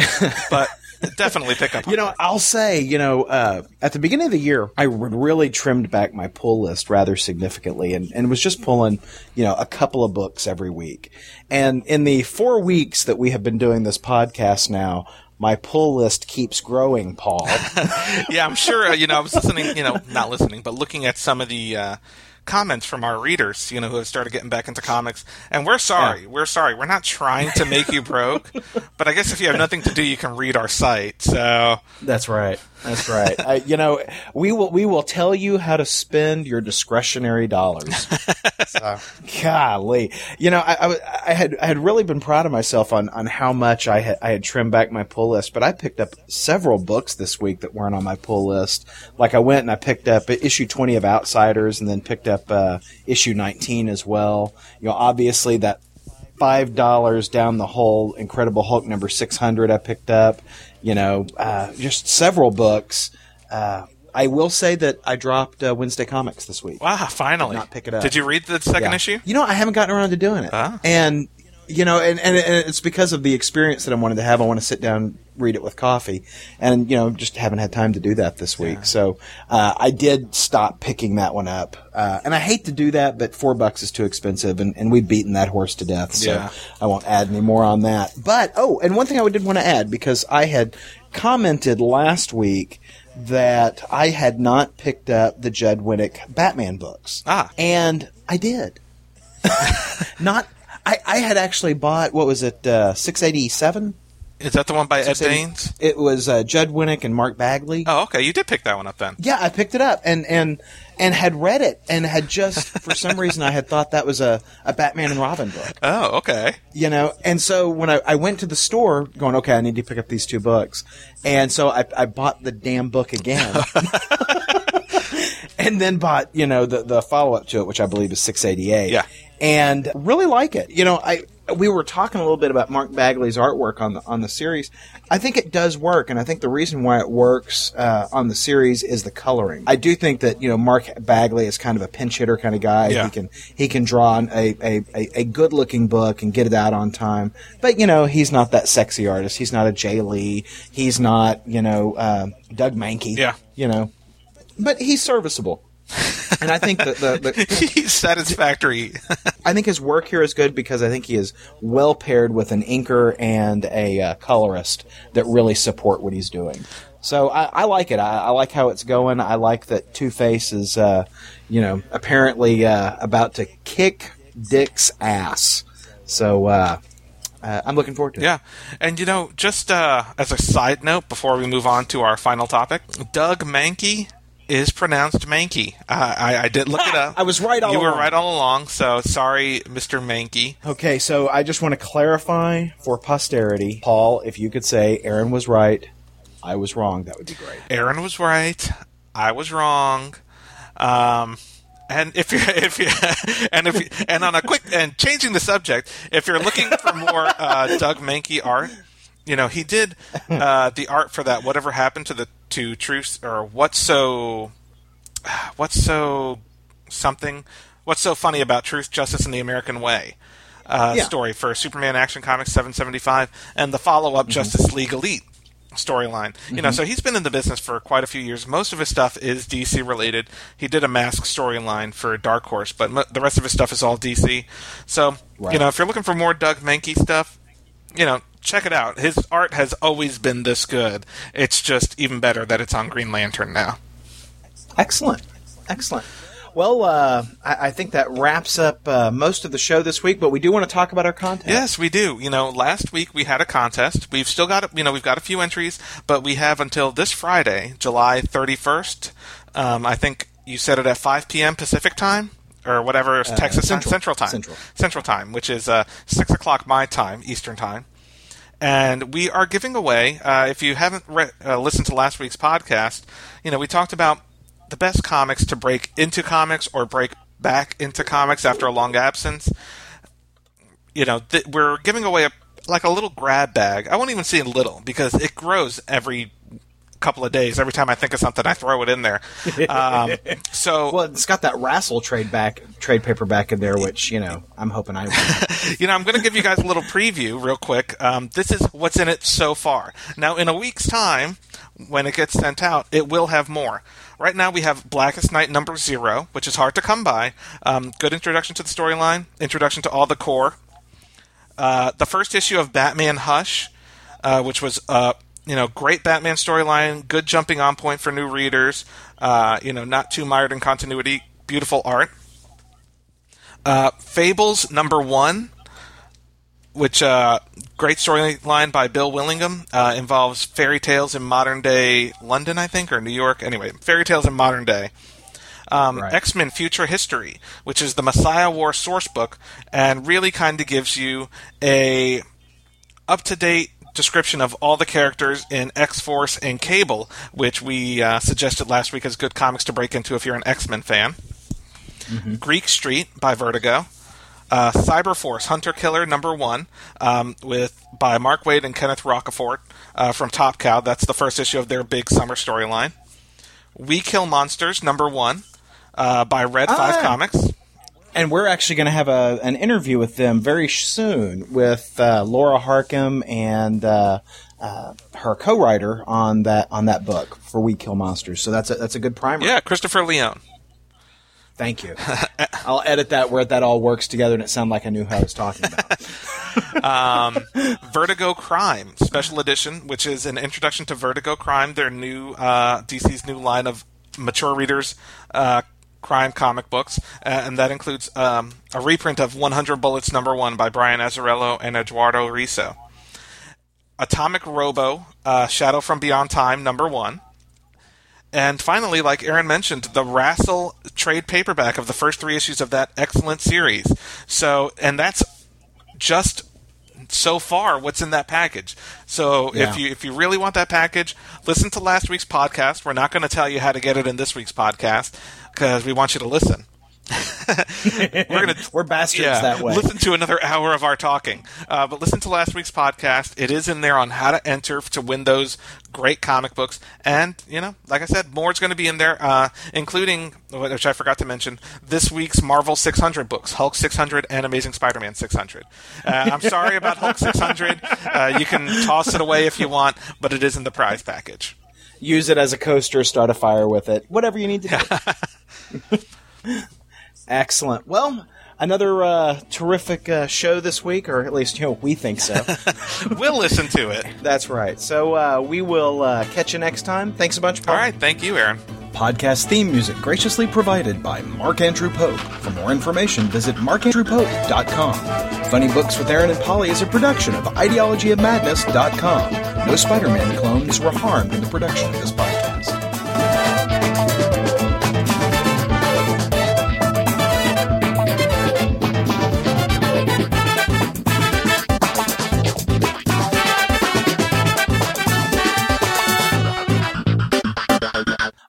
But definitely pick up. You know, I'll say, you know, uh, at the beginning of the year, I really trimmed back my pull list rather significantly and, and was just pulling, you know, a couple of books every week. And in the four weeks that we have been doing this podcast now, my pull list keeps growing, Paul. yeah, I'm sure. Uh, you know, I was listening. You know, not listening, but looking at some of the uh, comments from our readers. You know, who have started getting back into comics, and we're sorry. Yeah. We're sorry. We're not trying to make you broke, but I guess if you have nothing to do, you can read our site. So That's right. That's right. I, you know, we will we will tell you how to spend your discretionary dollars. so, golly, you know, I, I, I had I had really been proud of myself on on how much I had I had trimmed back my pull list, but I picked up several books this week that weren't on my pull list. Like I went and I picked up issue twenty of Outsiders, and then picked up uh, issue 19 as well. You know, obviously that five dollars down the hole, Incredible Hulk number 600 I picked up. You know, uh, just several books. Uh, I will say that I dropped uh, Wednesday Comics this week. Wow, finally. not pick it up. Did you read the second Yeah. issue? You know, I haven't gotten around to doing it, Ah. and you know, and, and, and it's because of the experience that I wanted to have. I want to sit down, read it with coffee, and you know, just haven't had time to do that this week. So uh, I did stop picking that one up, uh, and I hate to do that, but four bucks is too expensive, and, and we've beaten that horse to death. So Yeah. I won't add any more on that. But oh, and one thing I did want to add because I had commented last week that I had not picked up the Judd Winick Batman books. Ah. And I did. not I, I had actually bought what was it, uh, six eighty seven? Is that the one by Ed 680 Baines? It was uh, Judd Winick and Mark Bagley. Oh, okay. You did pick that one up then. Yeah, I picked it up and, and and had read it and had just for some reason I had thought that was a, a Batman and Robin book. Oh, okay. you know and so when I, I went to the store going okay i need to pick up these two books and so i, I bought the damn book again and then bought you know the, the follow-up to it which i believe is 688 Yeah. And really like it you know i we were talking a little bit about Mark Bagley's artwork on the on the series. I think it does work, and I think the reason why it works uh, on the series is the coloring. I do think that you know Mark Bagley is kind of a pinch hitter kind of guy. Yeah. He can he can draw a, a, a, a good looking book and get it out on time. But you know he's not that sexy artist. He's not a Jae Lee. He's not you know uh, Doug Mahnke. Yeah. You know, but he's serviceable. and I think that the, the He's satisfactory. I think his work here is good because I think he is well paired with an inker and a uh, colorist that really support what he's doing. So I, I like it. I, I like how it's going. I like that Two Face is, uh, you know, apparently uh, about to kick Dick's ass. So uh, uh, I'm looking forward to it. Yeah. And, you know, just uh, as a side note before we move on to our final topic, Doug Mahnke is pronounced Mankey. Uh, I, I did look it up. I was right all You were along. right all along, so sorry, Mr. Mahnke. Okay, so I just want to clarify for posterity, Paul, if you could say Aaron was right, I was wrong, that would be great. Aaron was right. I was wrong. Um, and if you're if you and if you, and on a quick and changing the subject, if you're looking for more uh, Doug Mahnke art, you know he did uh, the art for that. Whatever happened to the to truth or what's so what's so something what's so funny about truth, justice, and the American way. Uh, Yeah. Story for Superman Action Comics 775 and the follow up Justice League Elite storyline. You know, so he's been in the business for quite a few years. Most of his stuff is DC related. He did a mask storyline for Dark Horse, but mo- the rest of his stuff is all DC. So, you know, if you're looking for more Doug Mahnke stuff, you know, check it out. His art has always been this good. It's just even better that it's on Green Lantern now. Excellent. Excellent. Well, uh, I, I think that wraps up uh, most of the show this week, but we do want to talk about our contest. Yes, we do. You know, last week we had a contest. We've still got, you know, we've got a few entries, but we have until this Friday, July 31st. Um, I think you said it at 5 p.m. Pacific time or whatever is Texas time, Uh, Central. Central time, Central. Central time, which is uh, six o'clock my time, Eastern time. And we are giving away. Uh, if you haven't re- uh, listened to last week's podcast, you know we talked about the best comics to break into comics or break back into comics after a long absence you know, th- we're giving away a like a little grab bag. I won't even say little because it grows every couple of days. Every time I think of something, I throw it in there. Um, so Well, it's got that Rasl trade back trade paperback in there, which you know I'm hoping I. You know, I'm going to give you guys a little preview real quick. Um, this is what's in it so far. Now, in a week's time, when it gets sent out, it will have more. Right now, we have Blackest Night number zero, which is hard to come by. Um, good introduction to the storyline, introduction to all the Corps. Uh, the first issue of Batman Hush, uh, which was uh, you know great Batman storyline, good jumping on point for new readers. Uh, you know, not too mired in continuity, beautiful art. Uh, Fables number one, which uh, great storyline by Bill Willingham uh, involves fairy tales in modern day London, I think, or New York. Anyway, fairy tales in modern day. Um, Right. X Men Future History, which is the Messiah War source book, and really kind of gives you a up to date description of all the characters in X Force and Cable, which we uh, suggested last week as good comics to break into if you're an X Men fan. Greek Street by Vertigo, uh, Cyberforce Hunter Killer number one um, with by Mark Waid and Kenneth Rocafort uh, from Top Cow. That's the first issue of their big summer storyline. We Kill Monsters number one uh, by Red Five Ah. Comics. And we're actually going to have a, an interview with them very soon with uh, Laura Harkcom and uh, uh, her co-writer on that on that book for We Kill Monsters. So that's a, that's a good primer. Yeah, Christopher Leone. Thank you. I'll edit that where that all works together and it sounds like I knew who I was talking about. Vertigo Crime Special Edition, which is an introduction to Vertigo Crime, their new uh, DC's new line of mature readers uh, crime comic books, uh, and that includes um, a reprint of 100 Bullets Number One by Brian Azzarello and Eduardo Risso. Atomic Robo uh, Shadow from Beyond Time Number One. And finally, like Aaron mentioned, the Rasl trade paperback of the first three issues of that excellent series. So, and that's just so far what's in that package. So Yeah. if you if you really want that package, listen to last week's podcast. We're not going to tell you how to get it in this week's podcast because we want you to listen. We're gonna We're bastards that way. Listen to another hour of our talking, uh, but listen to last week's podcast. It is in there on how to enter to win those great comic books, and you know, like I said, more is going to be in there, uh, including which I forgot to mention this week's Marvel 600 books: Hulk 600 and Amazing Spider-Man 600. Uh, I'm sorry about Hulk 600. Uh, you can toss it away if you want, but it is in the prize package. Use it as a coaster, start a fire with it, whatever you need to do. Excellent. Well, another uh, terrific uh, show this week, or at least you know we think so. We'll listen to it. That's right. So uh, we will uh, catch you next time. Thanks a bunch, Paul. All right, thank you, Aaron. Podcast theme music graciously provided by Mark Andrew Pope. For more information, visit markandrewpope.com. Funny Books with Aaron and Polly is a production of ideologyofmadness.com. No Spider-Man clones were harmed in the production of this podcast.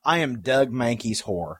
I am Doug Mahnke's whore.